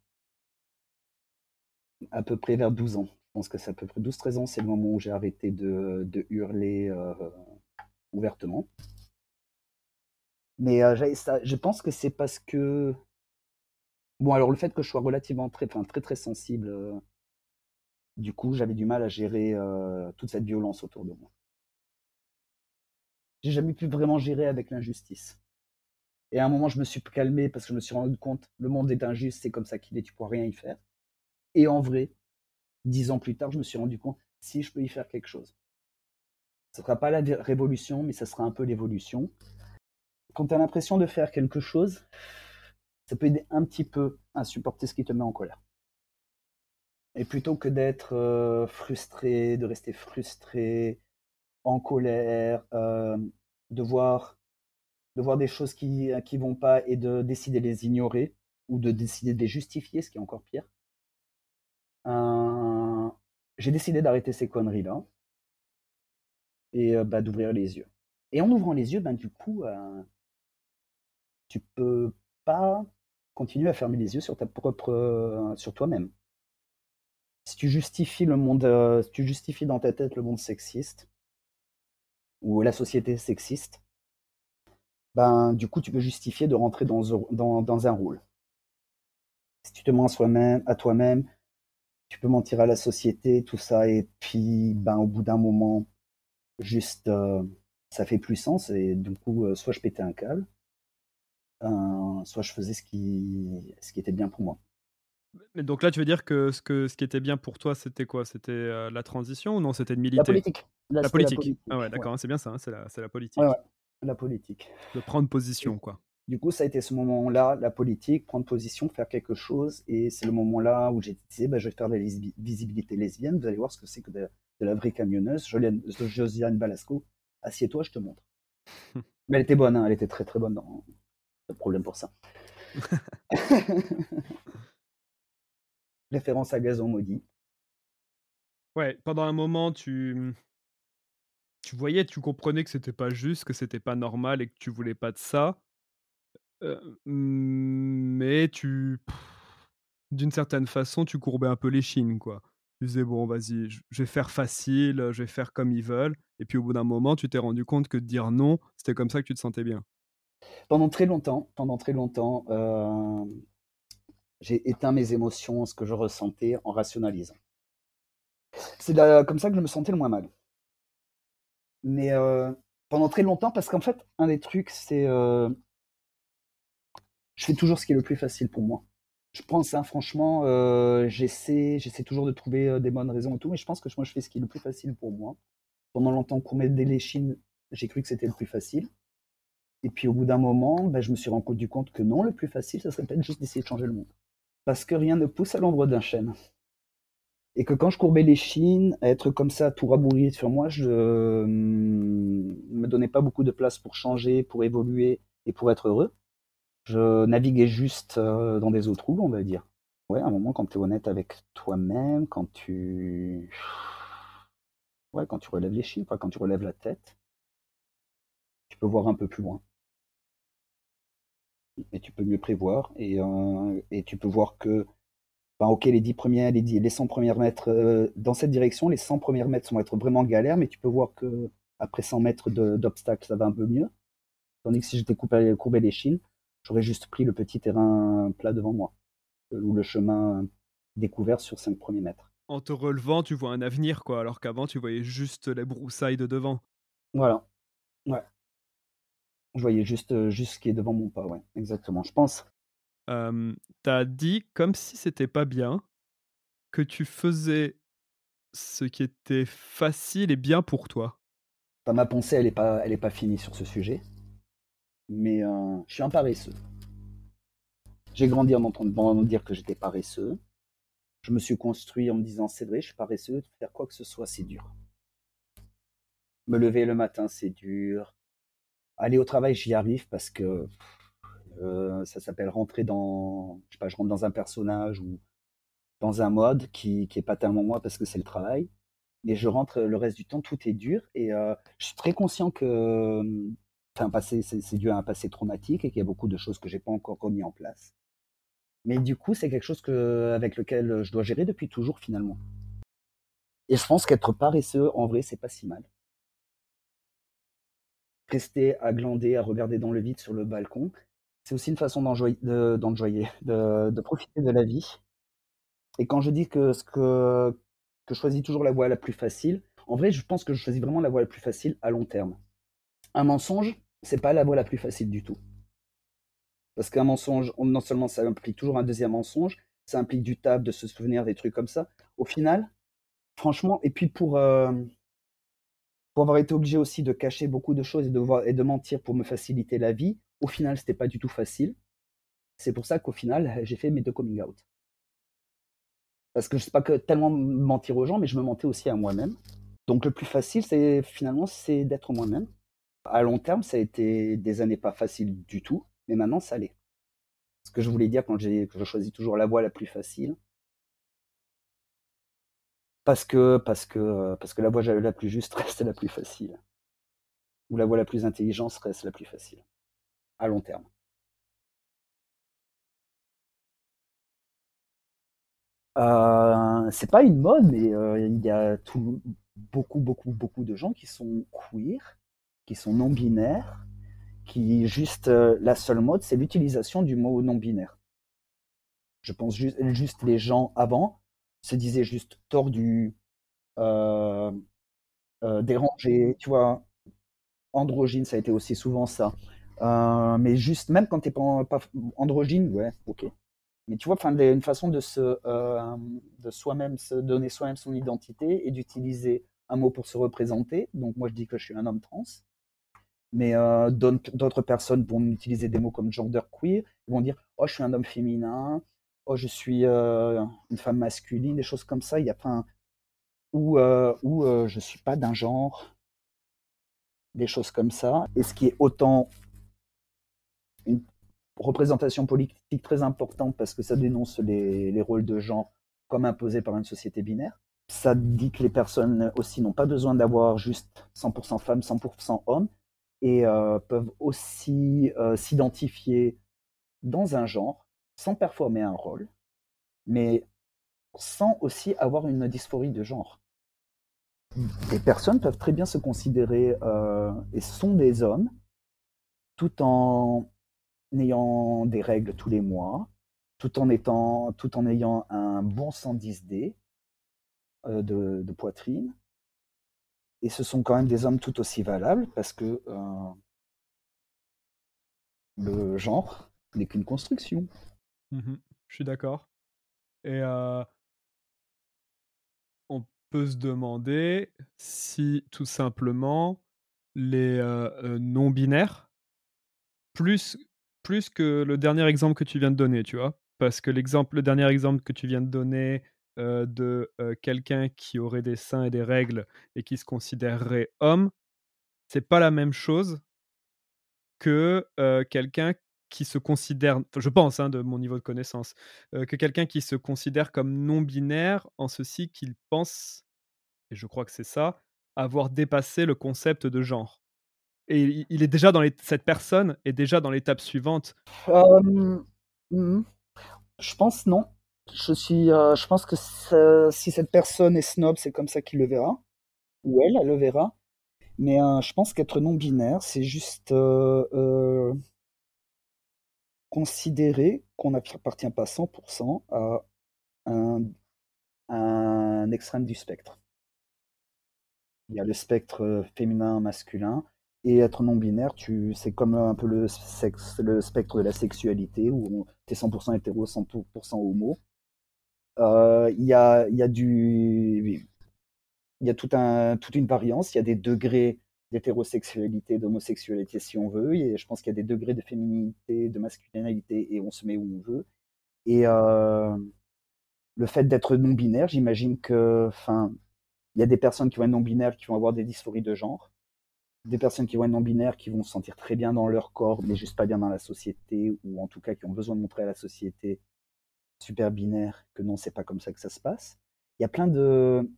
À peu près vers 12 ans. Je pense que c'est à peu près 12-13 ans, c'est le moment où j'ai arrêté de, de hurler euh, ouvertement. Mais euh, je pense que c'est parce que Bon, alors le fait que je sois relativement très, enfin, très, très sensible, euh, du coup, j'avais du mal à gérer euh, toute cette violence autour de moi. J'ai jamais pu vraiment gérer avec l'injustice. Et à un moment, je me suis calmé parce que je me suis rendu compte, le monde est injuste, c'est comme ça qu'il est, tu pourras rien y faire. Et en vrai, dix ans plus tard, je me suis rendu compte, si je peux y faire quelque chose. Ce ne sera pas la révolution, mais ça sera un peu l'évolution. Quand tu as l'impression de faire quelque chose, ça peut aider un petit peu à supporter ce qui te met en colère. Et plutôt que d'être euh, frustré, de rester frustré, en colère, euh, de, voir, de voir des choses qui ne vont pas et de décider de les ignorer ou de décider de les justifier, ce qui est encore pire. Euh, j'ai décidé d'arrêter ces conneries-là et bah, d'ouvrir les yeux. Et en ouvrant les yeux, ben, du coup, tu peux pas continuer à fermer les yeux sur ta propre, euh, sur toi-même. Si tu justifies le monde, euh, dans ta tête le monde sexiste ou la société sexiste, ben du coup tu peux justifier de rentrer dans, un rôle. Si tu te mens à, à toi-même, tu peux mentir à la société, tout ça, et puis ben au bout d'un moment, juste euh, ça fait plus sens et du coup soit je pétais un câble, soit je faisais ce qui, ce qui était bien pour moi. Mais donc là, tu veux dire que ce, que, ce qui était bien pour toi, c'était quoi? C'était euh, la transition ou non C'était de militer? La politique. la, politique. Ah ouais, d'accord, c'est bien ça, hein, c'est la, la, politique. Ouais, la politique. De prendre position, quoi. Du coup, ça a été ce moment-là, la politique, prendre position, faire quelque chose. Et c'est le moment-là où j'ai dit, bah, je vais faire de la visibilité lesbienne. Vous allez voir ce que c'est que de, la vraie camionneuse. Josiane Balasco, assieds-toi, je te montre. Mais elle était bonne, hein, elle était très très bonne dans, pas de problème pour ça. Référence à Gazon maudit. Ouais, pendant un moment, tu, tu voyais, tu comprenais que c'était pas juste, que c'était pas normal et que tu voulais pas de ça. Euh, mais tu, d'une certaine façon, tu courbais un peu les chines, quoi. Tu disais, bon, vas-y, je vais faire facile, je vais faire comme ils veulent. Et puis au bout d'un moment, tu t'es rendu compte que de dire non, c'était comme ça que tu te sentais bien. Pendant très longtemps, pendant très longtemps, euh, j'ai éteint mes émotions, ce que je ressentais, en rationalisant. C'est comme ça que je me sentais le moins mal. Mais euh, pendant très longtemps, parce qu'en fait, un des trucs, c'est euh, je fais toujours ce qui est le plus facile pour moi. Je pense, hein, franchement, j'essaie, j'essaie toujours de trouver des bonnes raisons et tout, mais je pense que moi, je fais ce qui est le plus facile pour moi. Pendant longtemps, met des léchines, j'ai cru que c'était le plus facile. Et puis au bout d'un moment, ben, je me suis rendu compte que non, le plus facile, ça serait peut-être juste d'essayer de changer le monde. Parce que rien ne pousse à l'ombre d'un chêne. Et que quand je courbais les chines, être comme ça, tout rabourri sur moi, je ne me donnais pas beaucoup de place pour changer, pour évoluer et pour être heureux. Je naviguais juste euh, dans des eaux troubles, on va dire. Ouais, à un moment, quand tu es honnête avec toi-même, quand tu. Ouais, quand tu relèves les chines, quand tu relèves la tête, tu peux voir un peu plus loin. Et tu peux mieux prévoir. Et, euh, et tu peux voir que ok, les 10 premiers, les, 10, les 100 premiers mètres, euh, dans cette direction, les 100 premiers mètres vont être vraiment galères, mais tu peux voir que après 100 mètres d'obstacles, ça va un peu mieux. Tandis que si j'étais courbé chines, j'aurais juste pris le petit terrain plat devant moi, euh, ou le chemin découvert sur 5 premiers mètres. En te relevant, tu vois un avenir, quoi, alors qu'avant, tu voyais juste les broussailles de devant. Voilà. Ouais. Je voyais juste, euh, juste ce qui est devant mon pas, ouais, exactement. Je pense tu as dit, comme si c'était pas bien, que tu faisais ce qui était facile et bien pour toi. ma pensée, elle est pas, elle est pas finie sur ce sujet. Mais je suis un paresseux. J'ai grandi en entendant dire que j'étais paresseux. Je me suis construit en me disant c'est vrai, je suis paresseux, faire quoi que ce soit, c'est dur. Me lever le matin, c'est dur. Aller au travail, j'y arrive parce que euh, ça s'appelle rentrer dans, je sais pas, je rentre dans un personnage ou dans un mode qui, qui est pas tellement moi parce que c'est le travail. Mais je rentre le reste du temps, tout est dur et euh, je suis très conscient que, enfin, passé, c'est dû à un passé traumatique et qu'il y a beaucoup de choses que j'ai pas encore remis en place. Mais du coup, c'est quelque chose avec lequel je dois gérer depuis toujours finalement. Et je pense qu'être paresseux, en vrai, c'est pas si mal. Rester à glander, à regarder dans le vide sur le balcon, c'est aussi une façon d'enjoyer, de, profiter de la vie. Et quand je dis que je choisis toujours la voie la plus facile, en vrai, je pense que je choisis vraiment la voie la plus facile à long terme. Un mensonge, c'est pas la voie la plus facile du tout. Parce qu'un mensonge, non seulement ça implique toujours un deuxième mensonge, ça implique du table, de se souvenir des trucs comme ça. Au final, franchement, et puis pour, euh, pour avoir été obligé aussi de cacher beaucoup de choses et de, mentir pour me faciliter la vie, au final, c'était pas du tout facile. C'est pour ça qu'au final, j'ai fait mes deux coming out. Parce que je sais pas que tellement mentir aux gens, mais je me mentais aussi à moi-même. Donc le plus facile, c'est finalement, c'est d'être moi-même. À long terme, ça a été des années pas faciles du tout, mais maintenant, ça l'est. Ce que je voulais dire quand j'ai je choisis toujours la voie la plus facile, parce que parce que parce que la voie la plus juste reste la plus facile, ou la voie la plus intelligente reste la plus facile à long terme. Euh, c'est pas une mode, mais euh, il y a beaucoup, beaucoup, beaucoup de gens qui sont queer, qui sont non binaires, qui juste euh, la seule mode, c'est l'utilisation du mot non binaire. Je pense juste les gens avant se disaient juste tordu, dérangé, tu vois, androgyne, ça a été aussi souvent ça. Euh, mais juste, même quand tu n'es pas, pas, androgyne, ouais, ok. Mais tu vois, enfin, une façon de, se, euh, de soi-même, se donner soi-même son identité et d'utiliser un mot pour se représenter. Donc, moi, je dis que je suis un homme trans. Mais euh, d'autres personnes vont utiliser des mots comme gender queer. Ils vont dire, oh, je suis un homme féminin. Oh, je suis une femme masculine, des choses comme ça. Il y a plein. Ou, ou je suis pas d'un genre. Des choses comme ça. Et ce qui est autant une représentation politique très importante parce que ça dénonce les, rôles de genre comme imposés par une société binaire. Ça dit que les personnes aussi n'ont pas besoin d'avoir juste 100% femmes, 100% hommes et euh, peuvent aussi euh, s'identifier dans un genre sans performer un rôle, mais sans aussi avoir une dysphorie de genre. Des personnes peuvent très bien se considérer euh, et sont des hommes tout en ayant des règles tous les mois, tout en, étant, tout en ayant un bon 110D euh, de, poitrine. Et ce sont quand même des hommes tout aussi valables parce que euh, le genre n'est qu'une construction. Mmh je suis d'accord. Et on peut se demander si tout simplement les non-binaires, plus plus que le dernier exemple que tu viens de donner, tu vois? parce que l'exemple, le dernier exemple que tu viens de donner de quelqu'un qui aurait des seins et des règles et qui se considérerait homme, c'est pas la même chose que quelqu'un qui se considère, je pense, hein, de mon niveau de connaissance, que quelqu'un qui se considère comme non binaire en ceci qu'il pense, et je crois que c'est ça, avoir dépassé le concept de genre. Et il- est déjà dans cette personne est déjà dans l'étape suivante. Hmm, je pense non. Je suis, je pense que si cette personne est snob, c'est comme ça qu'il le verra, ou elle, elle le verra. Mais je pense qu'être non binaire, c'est juste considérer qu'on n'appartient pas 100% à un, extrême du spectre. Il y a le spectre féminin, masculin, et être non binaire, tu, c'est comme un peu le, spectre de la sexualité où tu es 100% hétéro, 100% homo. Euh, Il y a, tout toute une variance, il y a des degrés d'hétérosexualité, d'homosexualité si on veut, et je pense qu'il y a des degrés de féminité, de masculinité, et on se met où on veut. Et euh, le fait d'être non binaire, j'imagine que, enfin, il y a des personnes qui vont être non binaires qui vont avoir des dysphories de genre, des personnes qui vont être non binaires qui vont se sentir très bien dans leur corps, mais juste pas bien dans la société, ou en tout cas qui ont besoin de montrer à la société super binaire que non, c'est pas comme ça que ça se passe. Il y a plein de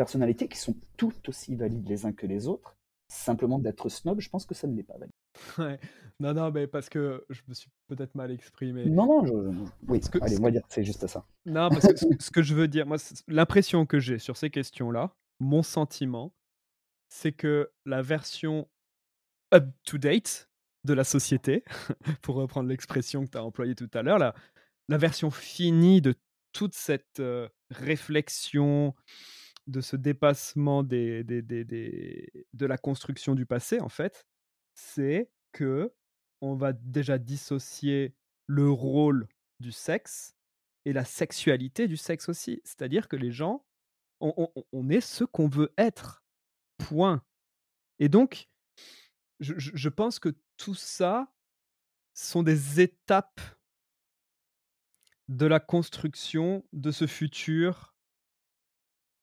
personnalités qui sont tout aussi valides les uns que les autres. Simplement d'être snob, je pense que ça ne l'est pas valide. Ouais. Non, non, mais parce que je me suis peut-être mal exprimé. Non, non, je, oui, que- allez, que- dire c'est juste ça. Non, parce que ce, que je veux dire, moi, l'impression que j'ai sur ces questions-là, mon sentiment, c'est que la version up-to-date de la société, pour reprendre l'expression que tu as employée tout à l'heure, la, la version finie de toute cette euh, réflexion, de ce dépassement de la construction du passé, en fait, c'est que on va déjà dissocier le rôle du sexe et la sexualité du sexe aussi. C'est-à-dire que les gens, on, on- on est ce qu'on veut être. Point. Et donc, je- je pense que tout ça sont des étapes de la construction de ce futur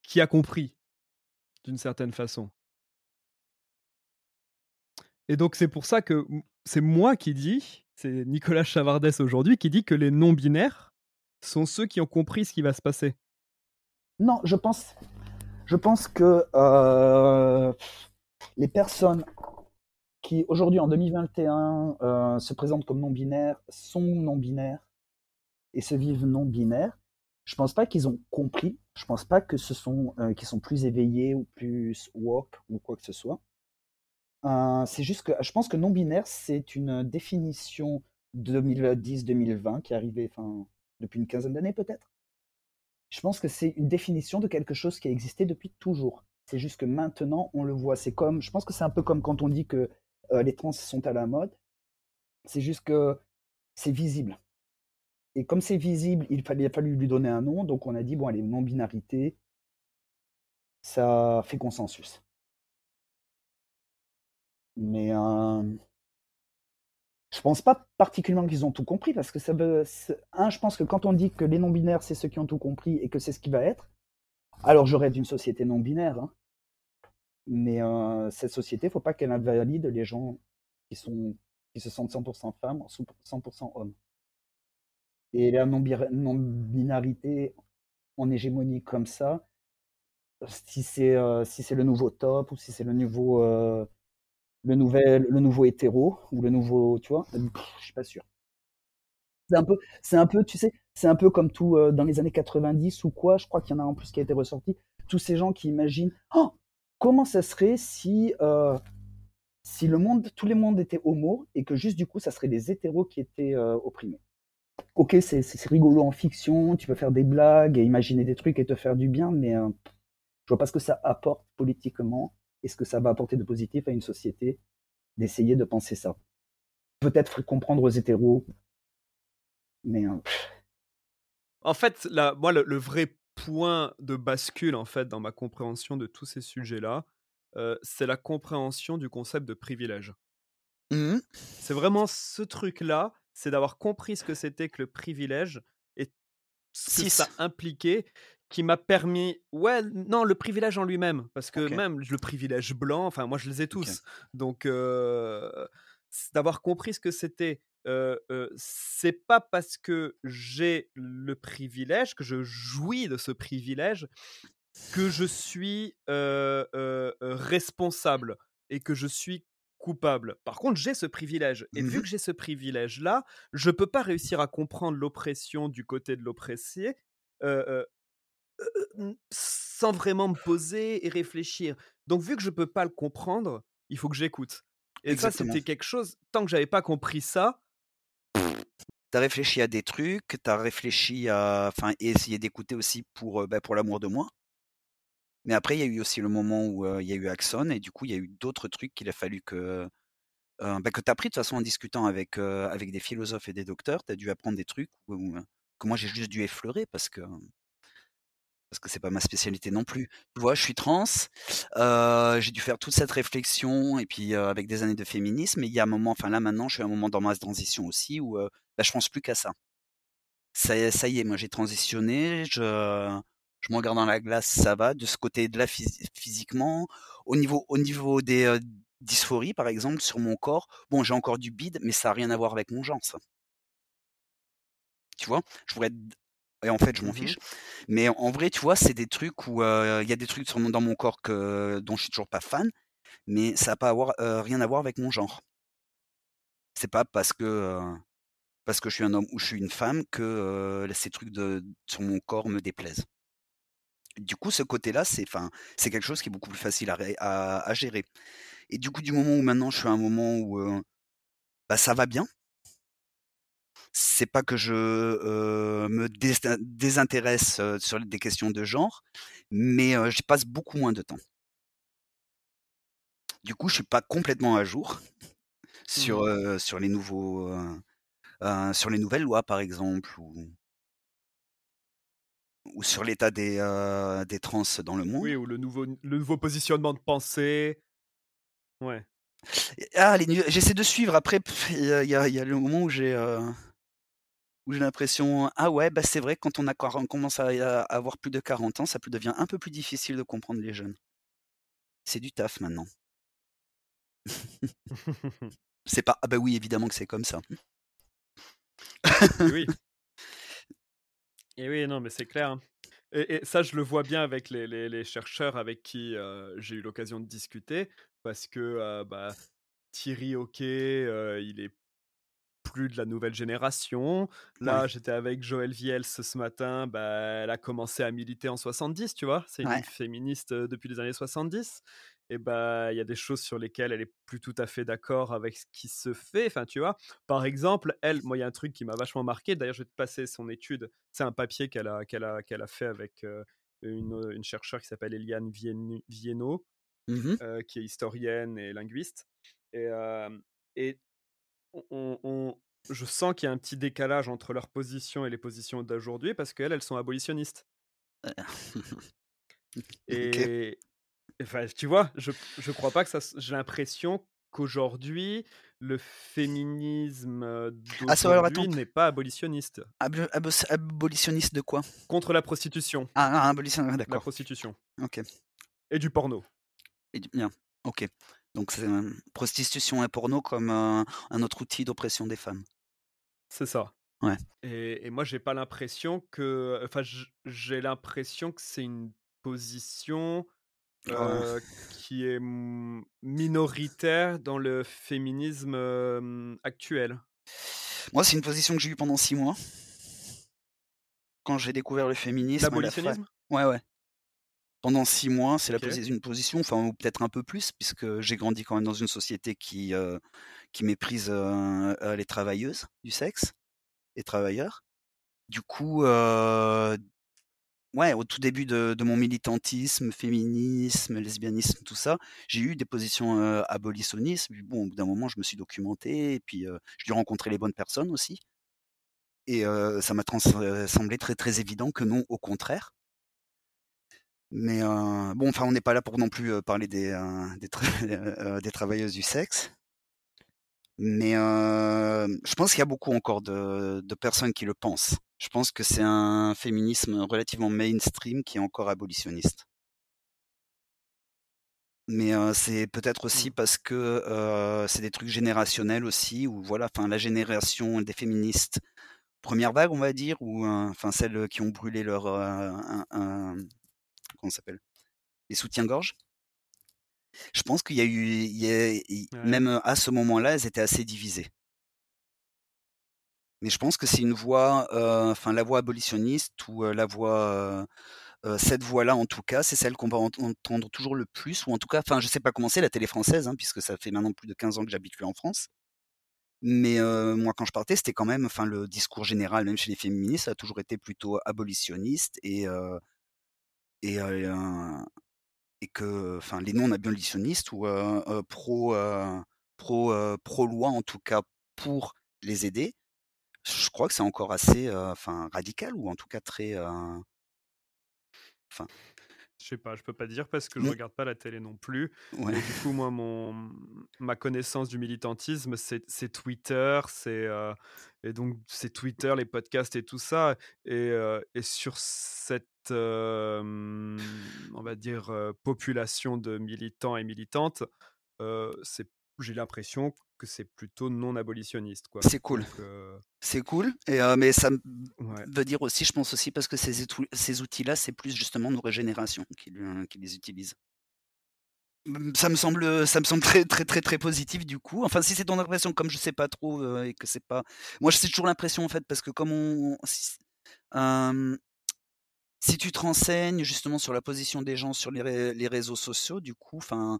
qui a compris, d'une certaine façon. Et donc, c'est pour ça que c'est moi qui dis, c'est Nicolas Chavardès aujourd'hui qui dit que les non-binaires sont ceux qui ont compris ce qui va se passer. Non, je pense, je pense que euh, les personnes qui aujourd'hui en 2021 euh, se présentent comme non binaires sont non binaires et se vivent non binaires. Je pense pas qu'ils ont compris. Je pense pas que ce sont euh, qu'ils sont plus éveillés ou plus woke ou quoi que ce soit. Euh, c'est juste que je pense que non binaire c'est une définition 2010-2020 qui est arrivée enfin depuis une quinzaine d'années peut-être. Je pense que c'est une définition de quelque chose qui a existé depuis toujours. C'est juste que maintenant, on le voit. C'est comme, je pense que c'est un peu comme quand on dit que euh, les trans sont à la mode. C'est juste que c'est visible. Et comme c'est visible, il, fallait, il a fallu lui donner un nom. Donc on a dit, bon, allez, non-binarité, ça fait consensus. Mais euh, je pense pas particulièrement qu'ils ont tout compris parce que ça veut. Un, je pense que quand on dit que les non-binaires, c'est ceux qui ont tout compris et que c'est ce qui va être, alors je rêve d'une société non-binaire. hein. Mais euh, cette société, faut pas qu'elle invalide les gens qui, sont, qui se sentent 100% femmes, 100% hommes. Et la non-binarité en hégémonie comme ça, si c'est euh, si c'est le nouveau top ou si c'est le nouveau euh, le nouvel le nouveau hétéro ou le nouveau tu vois pff, je suis pas sûr. C'est un peu c'est un peu tu sais c'est un peu comme tout euh, dans les années 90 ou quoi je crois qu'il y en a en plus qui a été ressorti. Tous ces gens qui imaginent oh, comment ça serait si euh, si le monde tous les mondes étaient homo et que juste du coup ça serait les hétéros qui étaient euh, opprimés ok c'est rigolo en fiction tu peux faire des blagues et imaginer des trucs et te faire du bien mais euh, je vois pas ce que ça apporte politiquement et ce que ça va apporter de positif à une société d'essayer de penser ça. Peut-être comprendre aux hétéros, mais euh, En fait, là, moi, le, le vrai point de bascule, en fait, dans ma compréhension de tous ces sujets-là, euh, c'est la compréhension du concept de privilège. Mhm. C'est vraiment ce truc-là. C'est d'avoir compris ce que c'était que le privilège et ce que ça impliquait qui m'a permis ouais non le privilège en lui-même parce que même le privilège blanc enfin moi je les ai tous. Donc d'avoir compris ce que c'était c'est pas parce que j'ai le privilège que je jouis de ce privilège que je suis responsable et que je suis coupable. Par contre, j'ai ce privilège. Et vu mmh que j'ai ce privilège-là, je peux pas réussir à comprendre l'oppression du côté de l'oppressé sans vraiment me poser et réfléchir. Donc, vu que je peux pas le comprendre, il faut que j'écoute. Et ça, c'était quelque chose, tant que j'avais pas compris ça. T'as réfléchi à des trucs, t'as réfléchi à. Enfin, essayer d'écouter aussi pour, bah, pour l'amour de moi. Mais après, il y a eu aussi le moment où il y a eu Axon, et du coup, il y a eu d'autres trucs qu'il a fallu que. Bah, que tu as appris de toute façon en discutant avec, avec des philosophes et des docteurs. Tu as dû apprendre des trucs que moi j'ai juste dû effleurer parce que parce que c'est pas ma spécialité non plus. Tu vois, je suis trans, j'ai dû faire toute cette réflexion et puis avec des années de féminisme. Et il y a un moment, enfin là maintenant, je suis à un moment dans ma transition aussi où bah, je pense plus qu'à ça. ça. Ça y est, moi j'ai transitionné, je, je me regarde dans la glace, ça va. De ce côté de là physiquement, au niveau, au niveau des dysphories par exemple sur mon corps, bon j'ai encore du bide, mais ça n'a rien à voir avec mon genre ça. Tu vois, je pourrais et en fait, je m'en mmh fiche. Mais en vrai, tu vois, c'est des trucs où il y a des trucs sur dans mon corps que, dont je suis toujours pas fan, mais ça n'a pas avoir, rien à voir avec mon genre. C'est pas parce que parce que je suis un homme ou je suis une femme que ces trucs de, sur mon corps me déplaisent. Du coup, ce côté-là, c'est c'est quelque chose qui est beaucoup plus facile à, à, gérer. Et du coup, du moment où maintenant je suis à un moment où bah, ça va bien, c'est pas que je me désintéresse sur des questions de genre, mais j'y passe beaucoup moins de temps. Du coup, je suis pas complètement à jour sur mmh sur les nouveaux sur les nouvelles lois par exemple ou ou sur l'état des des trans dans le monde. Oui, ou le nouveau le nouveau positionnement de pensée. Ouais. Ah, j'essaie de suivre. Après, il y, y, a le moment où j'ai où j'ai l'impression, ah ouais, bah c'est vrai, quand on, a, commence à, avoir plus de 40 ans, ça devient un peu plus difficile de comprendre les jeunes. C'est du taf maintenant. c'est pas, ah bah oui, évidemment que c'est comme ça. oui. Et oui, non, mais c'est clair. Hein. Et, ça, je le vois bien avec les, chercheurs avec qui j'ai eu l'occasion de discuter, parce que bah, Thierry ok, il est plus de la nouvelle génération. Là, j'étais avec Joël Viels ce matin, bah, elle a commencé à militer en 70, tu vois? C'est une féministe depuis les années 70. Et bah, il y a des choses sur lesquelles elle est plus tout à fait d'accord avec ce qui se fait. Enfin, tu vois, par exemple, elle, moi, il y a un truc qui m'a vachement marqué. D'ailleurs, je vais te passer son étude. C'est un papier qu'elle a, qu'elle a, qu'elle a fait avec une, une chercheure qui s'appelle Eliane Viennot, mmh qui est historienne et linguiste. Et, et on, je sens qu'il y a un petit décalage entre leurs positions et les positions d'aujourd'hui parce qu'elles, elles sont abolitionnistes. et, enfin, tu vois, je, je crois pas que ça. J'ai l'impression qu'aujourd'hui, le féminisme ah, d'aujourd'hui n'est pas abolitionniste. abolitionniste de quoi? Contre la prostitution. Ah, ah abolition, d'accord. La prostitution. Ok. Et du porno. Et bien, ok. Donc c'est prostitution et porno comme un, autre outil d'oppression des femmes. C'est ça. Ouais. Et, et moi, j'ai pas l'impression que. Enfin, j'ai l'impression que c'est une position qui est minoritaire dans le féminisme actuel. Moi, c'est une position que j'ai eue pendant six mois. Quand j'ai découvert le féminisme. L'abolitionnisme? Ouais, ouais pendant six mois, c'est la une position, enfin ou peut-être un peu plus, puisque j'ai grandi quand même dans une société qui qui méprise les travailleuses du sexe, les travailleurs. Du coup, ouais, au tout début de, mon militantisme, féminisme, lesbianisme, tout ça, j'ai eu des positions abolitionnistes. bon, au bout d'un moment, je me suis documenté, et puis j'ai dû rencontrer les bonnes personnes aussi. Et ça m'a semblé très très évident que non, au contraire. Mais bon, enfin, on n'est pas là pour non plus parler des, des, des, travailleuses du sexe. Mais euh, je pense qu'il y a beaucoup encore de, de personnes qui le pensent. Je pense que c'est un féminisme relativement mainstream qui est encore abolitionniste. Mais euh, c'est peut-être aussi Mmh. parce que euh, c'est des trucs générationnels aussi, ou voilà, enfin la génération des féministes première vague, on va dire, ou euh, enfin celles qui ont brûlé leur euh, un- un- comment s'appelle? Les soutiens-gorge. Je pense qu'il y a eu, il y a- il- Ouais. même à ce moment-là, elles étaient assez divisées. Mais je pense que c'est une voie, euh, enfin la voie abolitionniste ou euh, la voie, euh, cette voie-là en tout cas, c'est celle qu'on va ent- entendre toujours le plus, ou en tout cas, enfin je sais pas comment c'est la télé française, hein, puisque ça fait maintenant plus de 15 ans que j'habite en France. Mais moi, quand je partais, c'était quand même, enfin le discours général, même chez les féministes, ça a toujours été plutôt abolitionniste et et euh, et que, enfin, les non-abolitionnistes ou euh, euh, pro euh, pro pro loi en tout cas pour les aider, je crois que c'est encore assez, enfin, radical ou en tout cas très, enfin, Je sais pas, je peux pas dire parce que je Mon- regarde pas la télé non plus. ouais, Mais du coup, moi, mon, ma connaissance du militantisme, c'est Twitter, c'est euh, et donc c'est Twitter, les podcasts et tout ça. Et, euh, et sur cette, euh, on va dire, population de militants et militantes, c'est, j'ai l'impression que c'est plutôt non abolitionniste, quoi. c'est cool, euh, c'est cool. Et euh, mais ça ouais. veut dire aussi, je pense aussi parce que ces, outils-là, c'est plus justement nos génération qui, qui les utilise. Mm, Ça me semble, ça me semble très, très, très, très positif du coup. Enfin, si c'est ton impression, comme je sais pas trop euh, et que c'est pas, moi, c'est toujours l'impression en fait parce que comme on, si, si tu te renseignes justement sur la position des gens sur les, ré- les réseaux sociaux, du coup, enfin,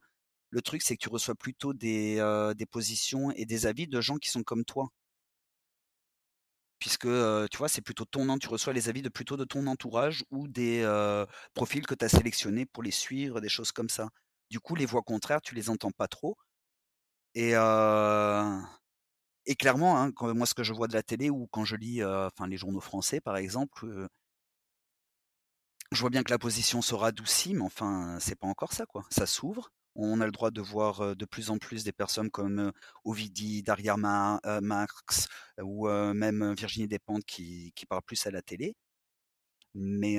le truc c'est que tu reçois plutôt des, positions et des avis de gens qui sont comme toi. Puisque, tu vois, c'est plutôt ton, tu reçois les avis de plutôt de ton entourage ou des profils que tu as sélectionnés pour les suivre, des choses comme ça. Du coup, les voix contraires, tu les entends pas trop. Et, clairement, hein, moi, ce que je vois de la télé ou quand je lis enfin, les journaux français, par exemple, je vois bien que la position se radoucit, mais enfin, c'est pas encore ça, quoi. Ça s'ouvre. On a le droit de voir de plus en plus des personnes comme Ovidie, Daria Ma- Marx ou même Virginie Despentes qui, qui parlent plus à la télé. Mais,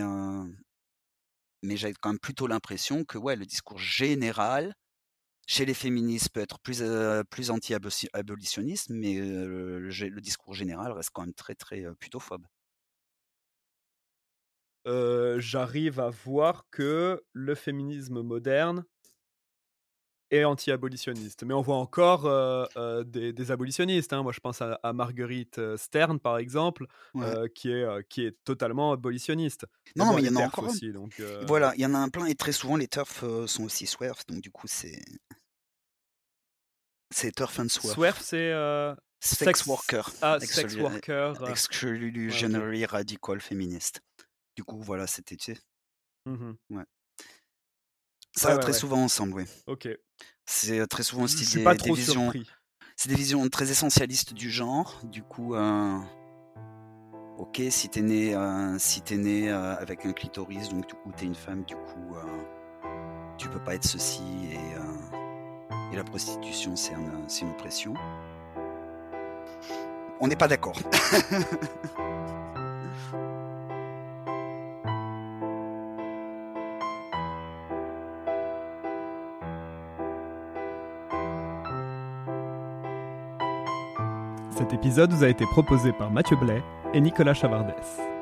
mais quand même plutôt l'impression que ouais, le discours général chez les féministes peut être plus, anti-abolitionniste, mais le, discours général reste quand même très, très. Euh, j'arrive à voir que le féminisme moderne est anti-abolitionniste. Mais on voit encore euh, euh, des, des abolitionnistes. hein. Moi, je pense à, à Marguerite euh, Stern, par exemple, Ouais. euh, qui, est, qui est totalement abolitionniste. Non, mais il y en a encore un. aussi. Donc, Voilà, il y en a un plein et très souvent les turfs sont aussi swerf, donc du coup c'est c'est turf and swerf. Swerf, c'est Sex worker. Ah, sex worker. Exclusionary radical féministe. Du coup, voilà, c'était, tu sais, ça Ouais, va ouais, très ouais. souvent ensemble, oui. Ok. C'est très souvent aussi des, pas des trop visions, surpris. c'est des visions très essentialistes du genre. Du coup, euh, ok, si t'es né, euh, si t'es né euh, avec un clitoris, donc du coup t'es une femme, du coup tu peux pas être ceci et, et la prostitution c'est un- c'est une oppression. On n'est pas d'accord. Cet épisode vous a été proposé par Mathieu Blais et Nicolas Chavardès.